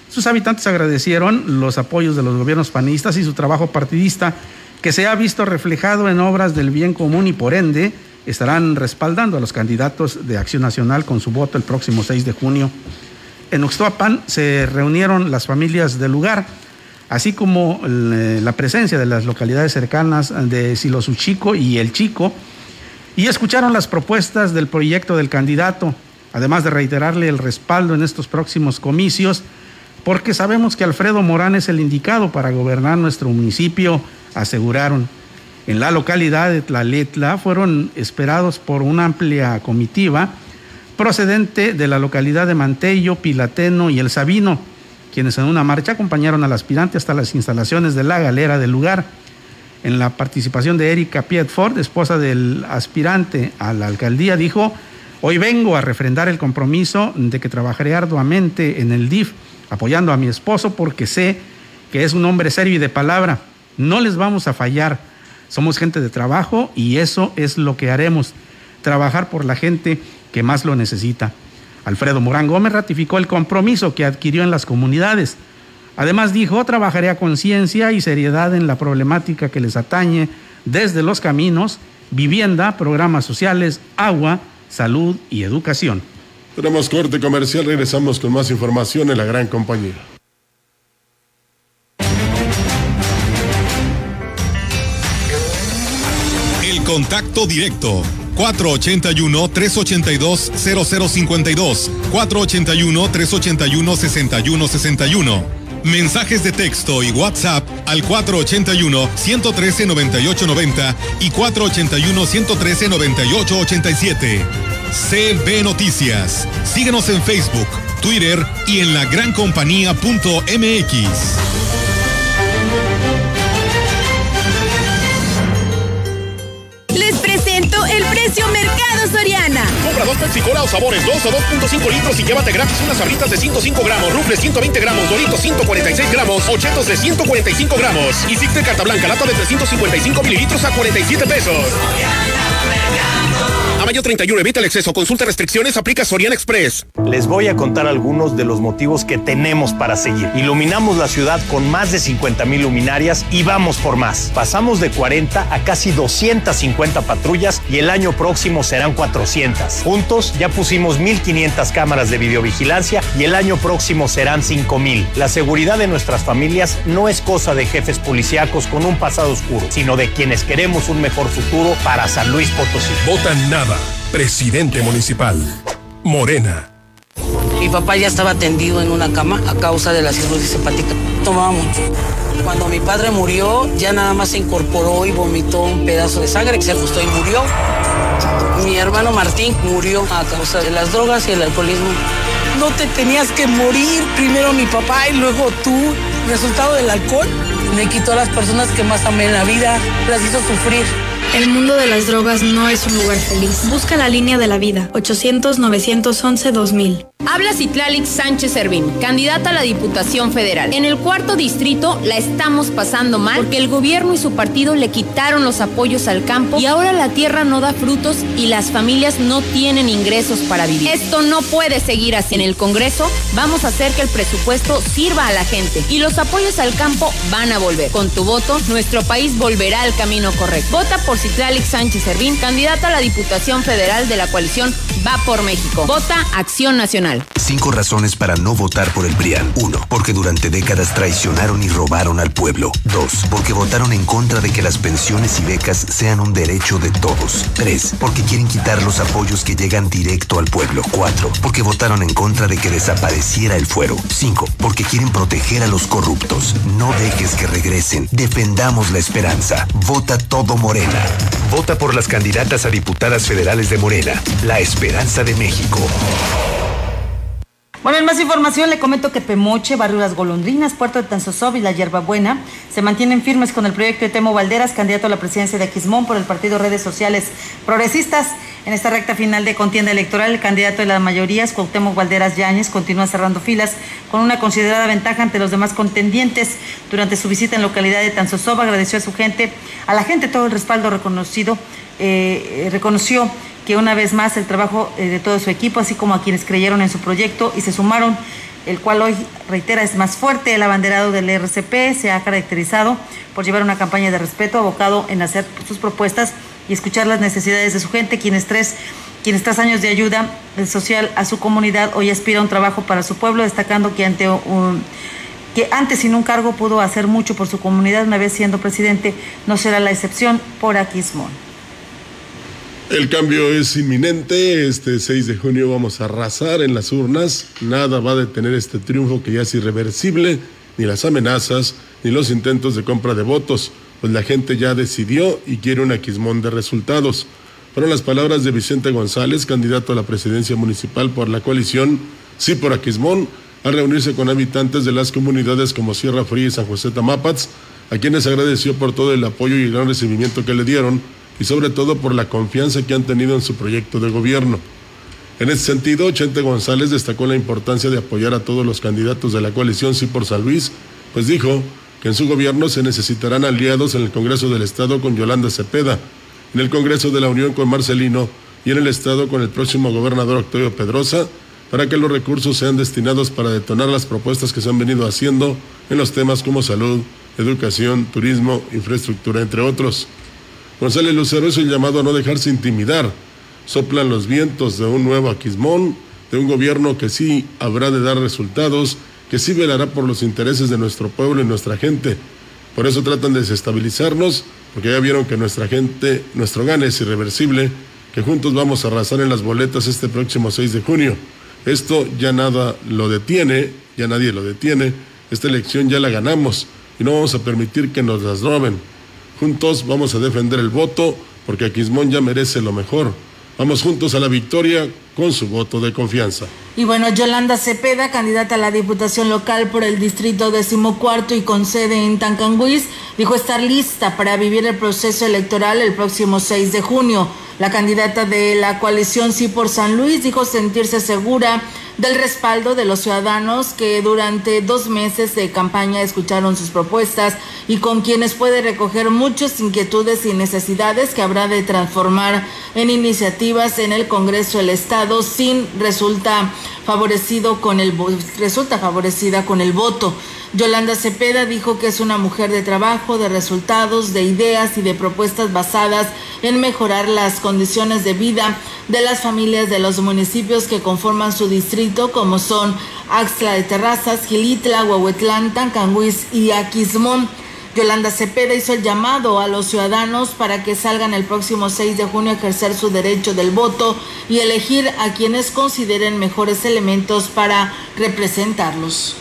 Speaker 3: Sus habitantes agradecieron los apoyos de los gobiernos panistas y su trabajo partidista que se ha visto reflejado en obras del bien común y por ende estarán respaldando a los candidatos de Acción Nacional con su voto el próximo 6 de junio. En Uxtuapan se reunieron las familias del lugar, así como eh, la presencia de las localidades cercanas de Silosuchico y El Chico, y escucharon las propuestas del proyecto del candidato, además de reiterarle el respaldo en estos próximos comicios, porque sabemos que Alfredo Morán es el indicado para gobernar nuestro municipio, aseguraron. En la localidad de Tlaletla fueron esperados por una amplia comitiva procedente de la localidad de Mantello, Pilateno y El Sabino, quienes en una marcha acompañaron al aspirante hasta las instalaciones de la galera del lugar en la participación de Erika Pietford, esposa del aspirante a la alcaldía, dijo, hoy vengo a refrendar el compromiso de que trabajaré arduamente en el DIF, apoyando a mi esposo porque sé que es un hombre serio y de palabra. No les vamos a fallar. Somos gente de trabajo y eso es lo que haremos, trabajar por la gente que más lo necesita. Alfredo Morán Gómez ratificó el compromiso que adquirió en las comunidades Además dijo, trabajaré a conciencia y seriedad en la problemática que les atañe desde los caminos, vivienda, programas sociales, agua, salud y educación.
Speaker 2: Tenemos corte comercial, regresamos con más información en la gran compañía.
Speaker 26: El contacto directo 481-382-0052, 481-381-6161. Mensajes de texto y WhatsApp al 481-113-9890 y 481-113-9887. CB Noticias. Síguenos en Facebook, Twitter y en lagrancompañía.mx.
Speaker 11: Pepsi Cola o sabores, 2 o 2.5 litros y llévate gratis unas sabritas de 105 gramos, rufles 120 gramos, doritos 146 gramos, ochetos de 145 gramos. Y Sixte Carta Blanca, lata de 355 mililitros a 47 pesos. Mayo 31, evita el exceso. Consulta restricciones, aplica Sorian Express.
Speaker 27: Les voy a contar algunos de los motivos que tenemos para seguir. Iluminamos la ciudad con más de 50 mil luminarias y vamos por más. Pasamos de 40 a casi 250 patrullas y el año próximo serán 400. Juntos ya pusimos 1.500 cámaras de videovigilancia y el año próximo serán 5.000. La seguridad de nuestras familias no es cosa de jefes policíacos con un pasado oscuro, sino de quienes queremos un mejor futuro para San Luis Potosí.
Speaker 28: Votan nada. Presidente municipal. Morena.
Speaker 29: Mi papá ya estaba tendido en una cama a causa de la cirrosis hepática. Tomaba mucho. Cuando mi padre murió, ya nada más se incorporó y vomitó un pedazo de sangre que se ajustó y murió. Mi hermano Martín murió a causa de las drogas y el alcoholismo. No te tenías que morir, primero mi papá y luego tú. Resultado del alcohol me quitó a las personas que más amé en la vida, las hizo sufrir.
Speaker 30: El mundo de las drogas no es un lugar feliz. Busca la línea de la vida. 800-911-2000.
Speaker 31: Habla Citlali Sánchez Servín, candidata a la Diputación Federal. En el cuarto distrito la estamos pasando mal porque el gobierno y su partido le quitaron los apoyos al campo y ahora la tierra no da frutos y las familias no tienen ingresos para vivir. Esto no puede seguir así. En el Congreso vamos a hacer que el presupuesto sirva a la gente y los apoyos al campo van a volver. Con tu voto, nuestro país volverá al camino correcto. Vota por Citlali Sánchez Servín, candidata a la Diputación Federal de la coalición Va por México. Vota Acción Nacional.
Speaker 32: Cinco razones para no votar por el PRIAN. Uno, porque durante décadas traicionaron y robaron al pueblo. Dos, porque votaron en contra de que las pensiones y becas sean un derecho de todos. Tres, porque quieren quitar los apoyos que llegan directo al pueblo. Cuatro, porque votaron en contra de que desapareciera el fuero. Cinco, porque quieren proteger a los corruptos. No dejes que regresen. Defendamos la esperanza. Vota todo Morena. Vota por las candidatas a diputadas federales de Morena. La esperanza de México.
Speaker 1: Bueno, en más información le comento que Pemoche, Barrio Las Golondrinas, Puerto de Tanzosov y La Hierbabuena se mantienen firmes con el proyecto de Temo Valderas, candidato a la presidencia de Aquismón por el partido Redes Sociales Progresistas. En esta recta final de contienda electoral, el candidato de las mayorías, Cuauhtémoc Valderas Yáñez, continúa cerrando filas con una considerada ventaja ante los demás contendientes. Durante su visita en localidad de Tanzosov agradeció a su gente, a la gente todo el respaldo reconocido, eh, reconoció que una vez más el trabajo eh, de todo su equipo, así como a quienes creyeron en su proyecto y se sumaron, el cual hoy, reitera, es más fuerte. El abanderado del RCP se ha caracterizado por llevar una campaña de respeto abocado en hacer sus propuestas y escuchar las necesidades de su gente, quienes tres quienes tras años de ayuda social a su comunidad hoy aspira a un trabajo para su pueblo, destacando que ante un, que antes sin un cargo pudo hacer mucho por su comunidad, una vez siendo presidente, no será la excepción por Aquismón.
Speaker 2: El cambio es inminente. Este 6 de junio vamos a arrasar en las urnas. Nada va a detener este triunfo que ya es irreversible, ni las amenazas, ni los intentos de compra de votos, pues la gente ya decidió y quiere un aquismón de resultados. Fueron las palabras de Vicente González, candidato a la presidencia municipal por la coalición Sí por Aquismón, al reunirse con habitantes de las comunidades como Sierra Fría y San José Tamapats, a quienes agradeció por todo el apoyo y el gran recibimiento que le dieron y sobre todo por la confianza que han tenido en su proyecto de gobierno. En ese sentido, Chente González destacó la importancia de apoyar a todos los candidatos de la coalición Sí por San Luis, pues dijo que en su gobierno se necesitarán aliados en el Congreso del Estado con Yolanda Cepeda, en el Congreso de la Unión con Marcelino y en el Estado con el próximo gobernador Octavio Pedrosa, para que los recursos sean destinados para detonar las propuestas que se han venido haciendo en los temas como salud, educación, turismo, infraestructura, entre otros. González Lucero es el llamado a no dejarse intimidar. Soplan los vientos de un nuevo Aquismón, de un gobierno que sí habrá de dar resultados, que sí velará por los intereses de nuestro pueblo y nuestra gente. Por eso tratan de desestabilizarnos, porque ya vieron que nuestra gente, nuestro gane es irreversible, que juntos vamos a arrasar en las boletas este próximo 6 de junio. Esto ya nada lo detiene, ya nadie lo detiene. Esta elección ya la ganamos y no vamos a permitir que nos las roben. Juntos vamos a defender el voto porque Aquismón ya merece lo mejor. Vamos juntos a la victoria con su voto de confianza.
Speaker 8: Y bueno, Yolanda Cepeda, candidata a la Diputación Local por el Distrito Decimocuarto y con sede en Tancanguis, dijo estar lista para vivir el proceso electoral el próximo 6 de junio. La candidata de la coalición Sí por San Luis dijo sentirse segura del respaldo de los ciudadanos que durante dos meses de campaña escucharon sus propuestas y con quienes puede recoger muchas inquietudes y necesidades que habrá de transformar en iniciativas en el Congreso del Estado sin resulta favorecido con el resulta favorecida con el voto. Yolanda Cepeda dijo que es una mujer de trabajo, de resultados, de ideas y de propuestas basadas en mejorar las condiciones de vida de las familias de los municipios que conforman su distrito, como son Axla de Terrazas, Gilitla, Huehuetlán, Tancanguis y Aquismón. Yolanda Cepeda hizo el llamado a los ciudadanos para que salgan el próximo 6 de junio a ejercer su derecho del voto y elegir a quienes consideren mejores elementos para representarlos.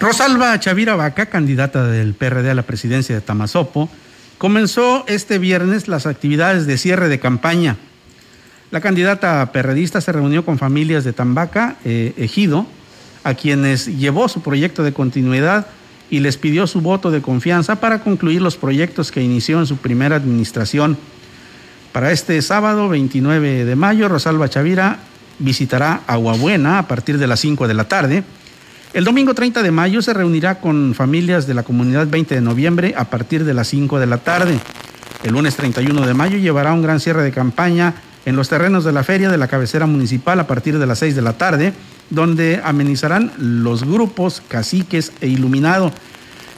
Speaker 3: Rosalba Chavira Vaca, candidata del PRD a la presidencia de Tamazopo, comenzó este viernes las actividades de cierre de campaña. La candidata perredista se reunió con familias de Tambaca, eh, Ejido, a quienes llevó su proyecto de continuidad y les pidió su voto de confianza para concluir los proyectos que inició en su primera administración. Para este sábado 29 de mayo, Rosalba Chavira visitará Aguabuena a partir de las 5 de la tarde el domingo 30 de mayo se reunirá con familias de la comunidad 20 de noviembre a partir de las 5 de la tarde. El lunes 31 de mayo llevará un gran cierre de campaña en los terrenos de la feria de la cabecera municipal a partir de las 6 de la tarde, donde amenizarán los grupos caciques e iluminado.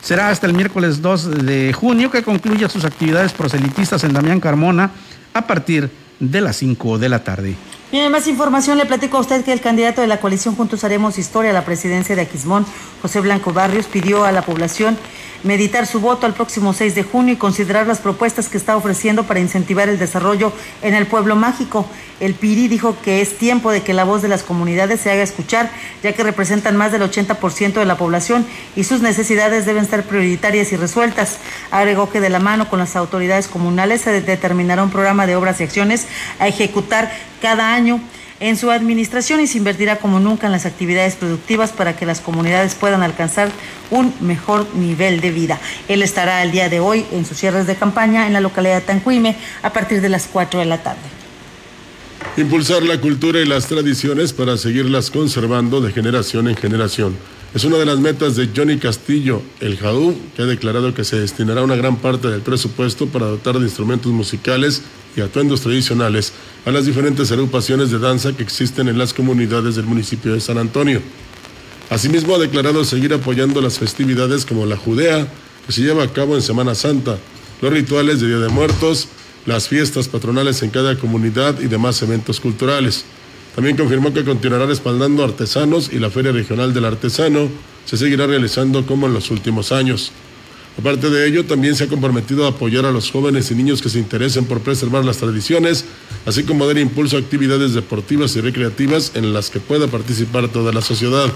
Speaker 3: Será hasta el miércoles 2 de junio que concluya sus actividades proselitistas en Damián Carmona a partir de las 5 de la tarde.
Speaker 8: Bien, más información le platico a usted que el candidato de la coalición Juntos Haremos Historia a la presidencia de Aquismón, José Blanco Barrios, pidió a la población meditar su voto al próximo 6 de junio y considerar las propuestas que está ofreciendo para incentivar el desarrollo en el pueblo mágico. El PIRI dijo que es tiempo de que la voz de las comunidades se haga escuchar, ya que representan más del 80% de la población y sus necesidades deben ser prioritarias y resueltas. Agregó que de la mano con las autoridades comunales se determinará un programa de obras y acciones a ejecutar cada año en su administración y se invertirá como nunca en las actividades productivas para que las comunidades puedan alcanzar un mejor nivel de vida. Él estará el día de hoy en sus cierres de campaña en la localidad de Tancuime a partir de las 4 de la tarde.
Speaker 2: Impulsar la cultura y las tradiciones para seguirlas conservando de generación en generación. Es una de las metas de Johnny Castillo, el JADU, que ha declarado que se destinará una gran parte del presupuesto para dotar de instrumentos musicales y atuendos tradicionales a las diferentes agrupaciones de danza que existen en las comunidades del municipio de San Antonio. Asimismo, ha declarado seguir apoyando las festividades como la Judea, que se lleva a cabo en Semana Santa, los rituales de Día de Muertos, las fiestas patronales en cada comunidad y demás eventos culturales. También confirmó que continuará respaldando artesanos y la Feria Regional del Artesano se seguirá realizando como en los últimos años. Aparte de ello, también se ha comprometido a apoyar a los jóvenes y niños que se interesen por preservar las tradiciones, así como dar impulso a actividades deportivas y recreativas en las que pueda participar toda la sociedad.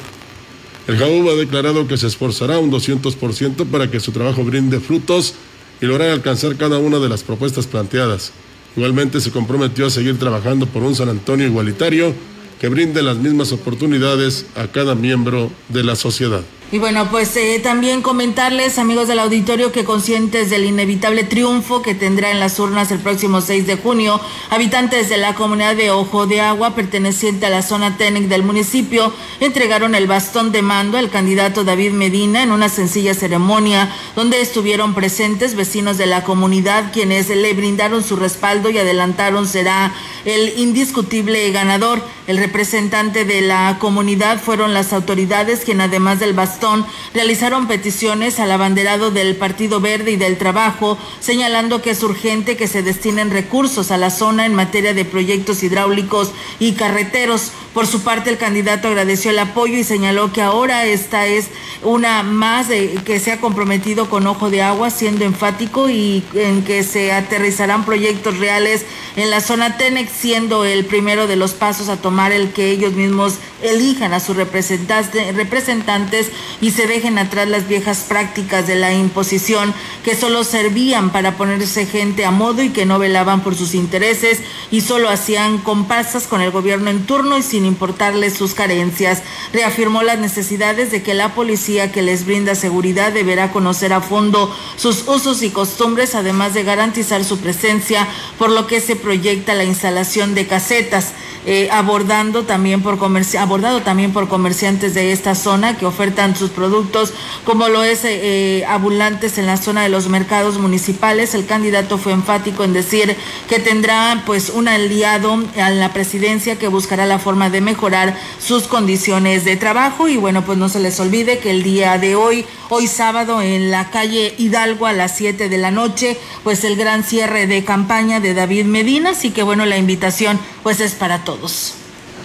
Speaker 2: El JAUB ha declarado que se esforzará un 200% para que su trabajo brinde frutos y lograr alcanzar cada una de las propuestas planteadas. Igualmente se comprometió a seguir trabajando por un San Antonio igualitario que brinde las mismas oportunidades a cada miembro de la sociedad.
Speaker 8: Y bueno, pues eh, también comentarles, amigos del auditorio, que conscientes del inevitable triunfo que tendrá en las urnas el próximo 6 de junio, habitantes de la comunidad de Ojo de Agua, perteneciente a la zona técnica del municipio, entregaron el bastón de mando al candidato David Medina en una sencilla ceremonia donde estuvieron presentes vecinos de la comunidad quienes le brindaron su respaldo y adelantaron será el indiscutible ganador. El representante de la comunidad fueron las autoridades quienes además del bastón realizaron peticiones al abanderado del Partido Verde y del Trabajo, señalando que es urgente que se destinen recursos a la zona en materia de proyectos hidráulicos y carreteros. Por su parte, el candidato agradeció el apoyo y señaló que ahora esta es una más de, que se ha comprometido con Ojo de Agua, siendo enfático y en que se aterrizarán proyectos reales en la zona TENEX, siendo el primero de los pasos a tomar el que ellos mismos elijan a sus representantes y se dejen atrás las viejas prácticas de la imposición que solo servían para ponerse gente a modo y que no velaban por sus intereses y solo hacían comparsas con el gobierno en turno y sin importarles sus carencias. Reafirmó las necesidades de que la policía que les brinda seguridad deberá conocer a fondo sus usos y costumbres, además de garantizar su presencia, por lo que se proyecta la instalación de casetas. Eh, abordando también por abordado también por comerciantes de esta zona que ofertan sus productos, como lo es eh, eh, abundantes en la zona de los mercados municipales. El candidato fue enfático en decir que tendrá pues un aliado a la presidencia que buscará la forma de mejorar sus condiciones de trabajo y bueno, pues no se les olvide que el día de hoy, hoy sábado en la calle Hidalgo a las 7 de la noche, pues el gran cierre de campaña de David Medina, así que bueno, la invitación pues es para todos.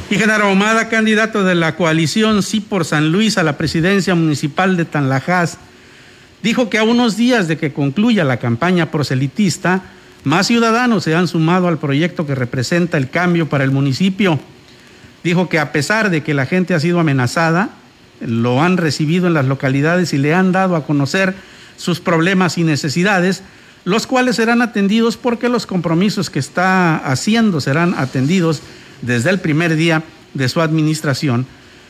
Speaker 3: Y Genaro Ahumada, candidato de la coalición Sí por San Luis a la presidencia municipal de Tanlajas, dijo que a unos días de que concluya la campaña proselitista, más ciudadanos se han sumado al proyecto que representa el cambio para el municipio. Dijo que a pesar de que la gente ha sido amenazada, lo han recibido en las localidades y le han dado a conocer sus problemas y necesidades, los cuales serán atendidos porque los compromisos que está haciendo serán atendidos desde el primer día de su administración,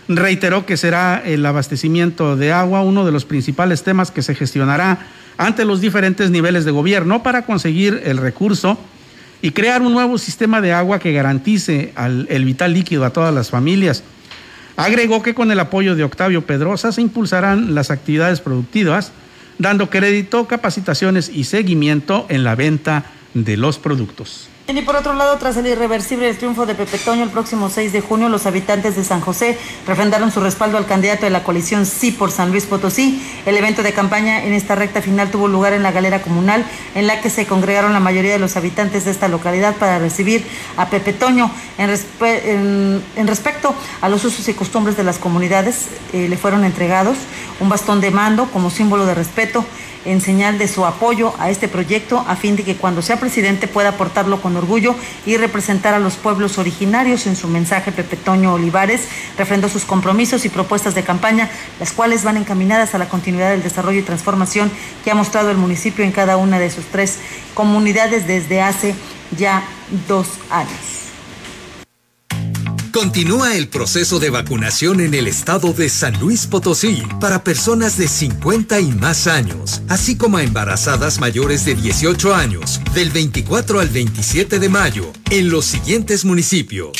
Speaker 3: reiteró que será el abastecimiento de agua uno de los principales temas que se gestionará ante los diferentes niveles de gobierno para conseguir el recurso y crear un nuevo sistema de agua que garantice el vital líquido a todas las familias. Agregó que con el apoyo de Octavio Pedrosa se impulsarán las actividades productivas, dando crédito, capacitaciones y seguimiento en la venta de los productos.
Speaker 8: Y por otro lado, tras el irreversible triunfo de Pepe Toño el próximo 6 de junio, los habitantes de San José refrendaron su respaldo al candidato de la coalición Sí por San Luis Potosí. El evento de campaña en esta recta final tuvo lugar en la galera comunal, en la que se congregaron la mayoría de los habitantes de esta localidad para recibir a Pepe Toño. En, respecto a los usos y costumbres de las comunidades, eh, le fueron entregados un bastón de mando como símbolo de respeto en señal de su apoyo a este proyecto a fin de que cuando sea presidente pueda aportarlo con orgullo y representar a los pueblos originarios. En su mensaje, Pepe Toño Olivares refrendó sus compromisos y propuestas de campaña, las cuales van encaminadas a la continuidad del desarrollo y transformación que ha mostrado el municipio en cada una de sus tres comunidades desde hace ya dos años.
Speaker 33: Continúa el proceso de vacunación en el estado de San Luis Potosí para personas de 50 y más años, así como a embarazadas mayores de 18 años, del 24 al 27 de mayo, en los siguientes municipios.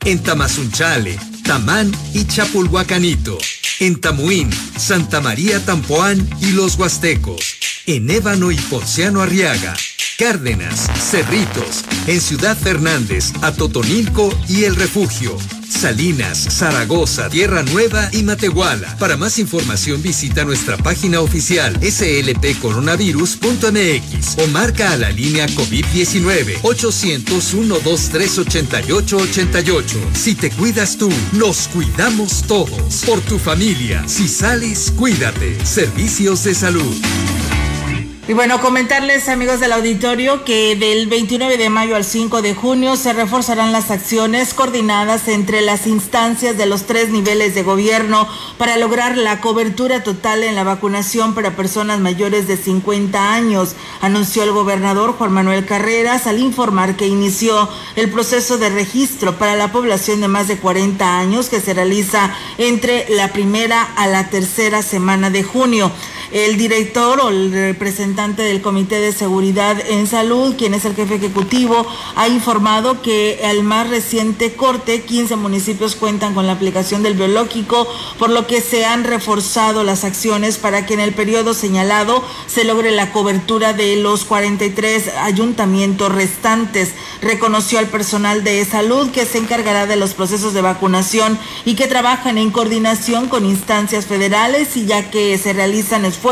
Speaker 33: En Tamazunchale, Tamán y Chapulhuacanito. En Tamuín, Santa María Tampoán y Los Huastecos. En Ébano y Ponciano Arriaga. Cárdenas, Cerritos, en Ciudad Fernández, Atotonilco y El Refugio. Salinas, Zaragoza, Tierra Nueva y Matehuala. Para más información visita nuestra página oficial slpcoronavirus.mx o marca a la línea COVID-19 800-123-8888. Si te cuidas tú, nos cuidamos todos. Por tu familia, si sales, cuídate. Servicios de salud.
Speaker 8: Y bueno, comentarles amigos del auditorio que del 29 de mayo al 5 de junio se reforzarán las acciones coordinadas entre las instancias de los tres niveles de gobierno para lograr la cobertura total en la vacunación para personas mayores de 50 años, anunció el gobernador Juan Manuel Carreras al informar que inició el proceso de registro para la población de más de 40 años que se realiza entre la primera a la tercera semana de junio. El director o el representante del Comité de Seguridad en Salud, quien es el jefe ejecutivo, ha informado que al más reciente corte, 15 municipios cuentan con la aplicación del biológico, por lo que se han reforzado las acciones para que en el periodo señalado se logre la cobertura de los 43 ayuntamientos restantes. reconoció al personal de salud que se encargará de los procesos de vacunación y que trabajan en coordinación con instancias federales y ya que se realizan esfuerzos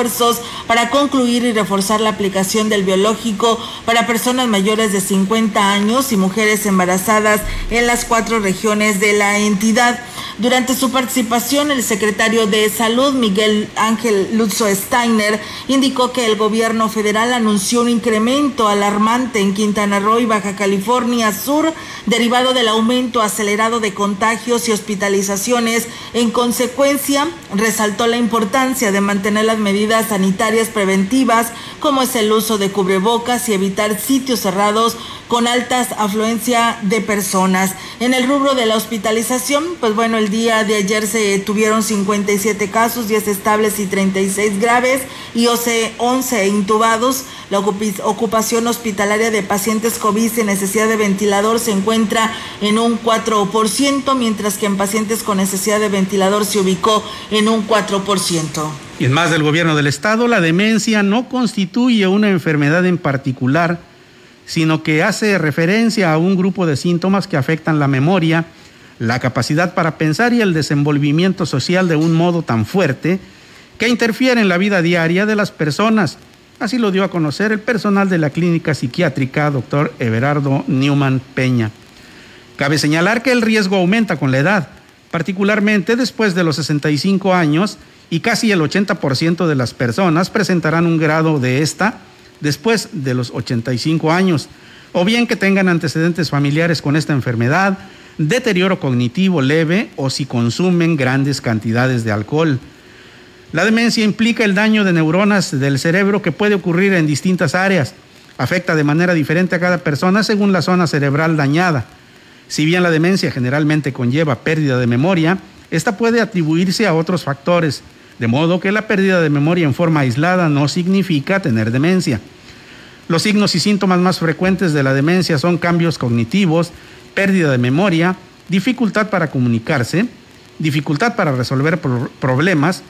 Speaker 8: para concluir y reforzar la aplicación del biológico para personas mayores de 50 años y mujeres embarazadas en las cuatro regiones de la entidad. Durante su participación, el secretario de Salud, Miguel Ángel Lutzo Steiner, indicó que el gobierno federal anunció un incremento alarmante en Quintana Roo y Baja California Sur, derivado del aumento acelerado de contagios y hospitalizaciones. En consecuencia, resaltó la importancia de mantener las medidas sanitarias preventivas, como es el uso de cubrebocas y evitar sitios cerrados con altas afluencia de personas. En el rubro de la hospitalización, pues bueno, el día de ayer se tuvieron 57 casos, 10 estables y 36 graves y 11 intubados. La ocupación hospitalaria de pacientes COVID sin necesidad de ventilador se encuentra en un 4%, mientras que en pacientes con necesidad de ventilador se ubicó en un 4%.
Speaker 3: En más del gobierno del estado, la demencia no constituye una enfermedad en particular sino que hace referencia a un grupo de síntomas que afectan la memoria, la capacidad para pensar y el desenvolvimiento social de un modo tan fuerte que interfiere en la vida diaria de las personas. Así lo dio a conocer el personal de la clínica psiquiátrica, doctor Everardo Newman Peña. Cabe señalar que el riesgo aumenta con la edad, particularmente después de los 65 años, y casi el 80% de las personas presentarán un grado de esta después de los 85 años, o bien que tengan antecedentes familiares con esta enfermedad, deterioro cognitivo leve o si consumen grandes cantidades de alcohol. La demencia implica el daño de neuronas del cerebro que puede ocurrir en distintas áreas. Afecta de manera diferente a cada persona según la zona cerebral dañada. Si bien la demencia generalmente conlleva pérdida de memoria, esta puede atribuirse a otros factores, de modo que la pérdida de memoria en forma aislada no significa tener demencia. Los signos y síntomas más frecuentes de la demencia son cambios cognitivos, pérdida de memoria, dificultad para comunicarse, dificultad para resolver problemas,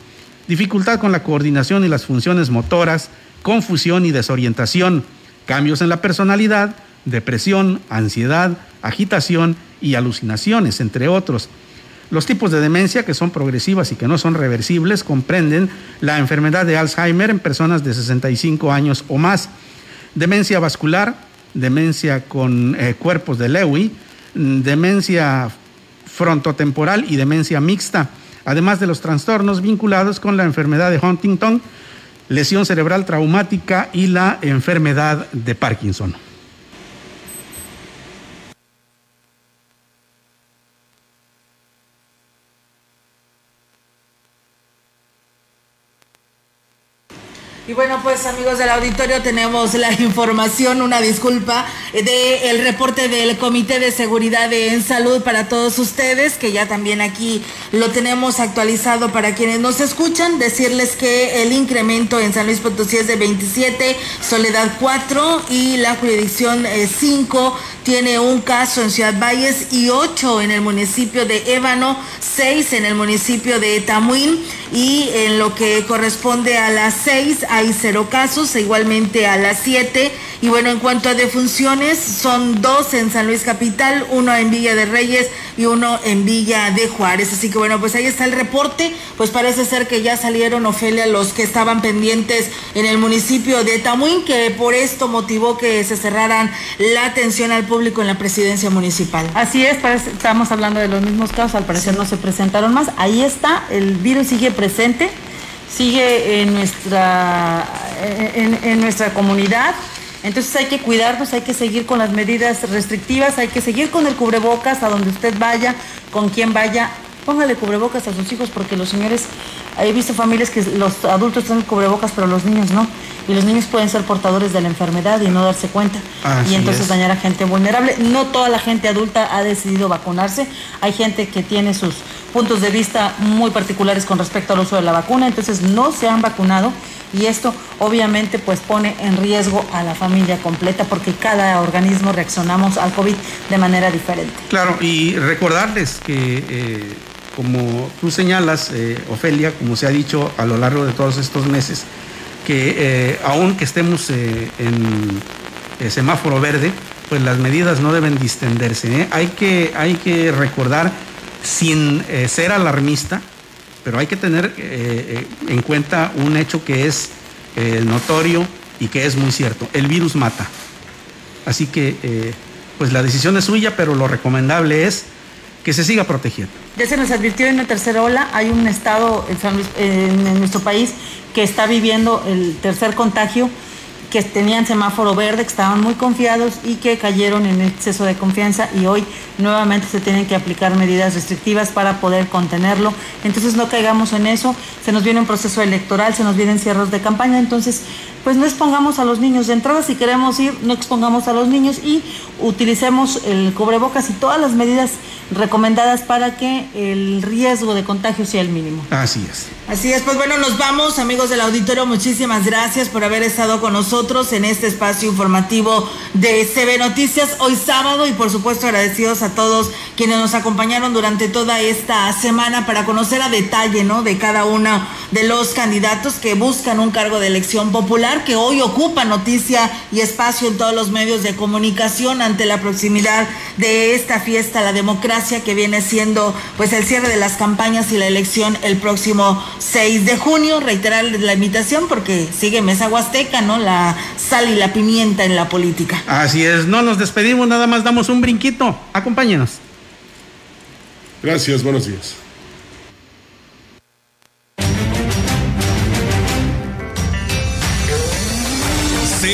Speaker 3: dificultad con la coordinación y las funciones motoras, confusión y desorientación, cambios en la personalidad, depresión, ansiedad, agitación y alucinaciones, entre otros. Los tipos de demencia que son progresivas y que no son reversibles comprenden la enfermedad de Alzheimer en personas de 65 años o más, demencia vascular, demencia con eh, cuerpos de Lewy, mm, demencia frontotemporal y demencia mixta, además de los trastornos vinculados con la enfermedad de Huntington, lesión cerebral traumática y la enfermedad de Parkinson.
Speaker 8: Y bueno, pues amigos del auditorio, tenemos la [LAUGHS] información, una disculpa, del reporte del Comité de Seguridad en Salud para todos ustedes, que ya también aquí lo tenemos actualizado para quienes nos escuchan. Decirles que el incremento en San Luis Potosí es de 27, Soledad 4 y la jurisdicción 5 eh, tiene un caso en Ciudad Valles y 8 en el municipio de Ébano, 6 en el municipio de Tamuín y en lo que corresponde a las 6 hay cero casos, igualmente a las 7. Y bueno, en cuanto a defunciones, son dos en San Luis Capital, uno en Villa de Reyes y uno en Villa de Juárez. Así que bueno, pues ahí está el reporte. Pues parece ser que ya salieron, Ofelia, los que estaban pendientes en el municipio de Tamuín, que por esto motivó que se cerraran la atención al público en la presidencia municipal.
Speaker 1: Así es, estamos hablando de los mismos casos, al parecer no se presentaron más. Ahí está, el virus sigue presente sigue en nuestra, en, nuestra comunidad. Entonces hay que cuidarnos, hay que seguir con las medidas restrictivas, hay que seguir con el cubrebocas a donde usted vaya, con quien vaya. Póngale cubrebocas a sus hijos porque los señores, he visto familias que los adultos tienen cubrebocas pero los niños no. Y los niños pueden ser portadores de la enfermedad y no darse cuenta. y entonces dañar a gente vulnerable. No toda la gente adulta ha decidido vacunarse. Hay gente que tiene sus puntos de vista muy particulares con respecto al uso de la vacuna, entonces no se han vacunado y esto obviamente pues pone en riesgo a la familia completa porque cada organismo reaccionamos al COVID de manera diferente.
Speaker 3: Claro, y recordarles que eh, como tú señalas, eh, Ofelia, como se ha dicho a lo largo de todos estos meses, que eh, que estemos en semáforo verde, pues las medidas no deben distenderse. ¿eh? Hay, que, hay que recordar, sin eh, ser alarmista, pero hay que tener eh, en cuenta un hecho que es notorio y que es muy cierto. El virus mata. Así que, pues la decisión es suya, pero lo recomendable es que se siga protegiendo.
Speaker 1: Ya se nos advirtió en la tercera ola, hay un estado en nuestro país que está viviendo el tercer contagio que tenían semáforo verde, que estaban muy confiados y que cayeron en exceso de confianza y hoy nuevamente se tienen que aplicar medidas restrictivas para poder contenerlo. Entonces no caigamos en eso, se nos viene un proceso electoral, se nos vienen cierres de campaña, entonces pues no expongamos a los niños de entrada, si queremos ir, no expongamos a los niños y utilicemos el cubrebocas y todas las medidas recomendadas para que el riesgo de contagio sea el mínimo.
Speaker 3: Así es.
Speaker 8: Así es, pues bueno, nos vamos, amigos del auditorio, muchísimas gracias por haber estado con nosotros en este espacio informativo de CB Noticias hoy sábado y por supuesto agradecidos a todos quienes nos acompañaron durante toda esta semana para conocer a detalle, ¿no? De cada uno de los candidatos que buscan un cargo de elección popular que hoy ocupa noticia y espacio en todos los medios de comunicación ante la proximidad de esta fiesta, la democracia que viene siendo pues el cierre de las campañas y la elección el próximo 6 de junio. Reiterarles la invitación porque sigue Mesa Huasteca, ¿no? La sal y la pimienta en la política.
Speaker 3: Así es, no nos despedimos, nada más damos un brinquito. Acompáñenos.
Speaker 2: Gracias, buenos días.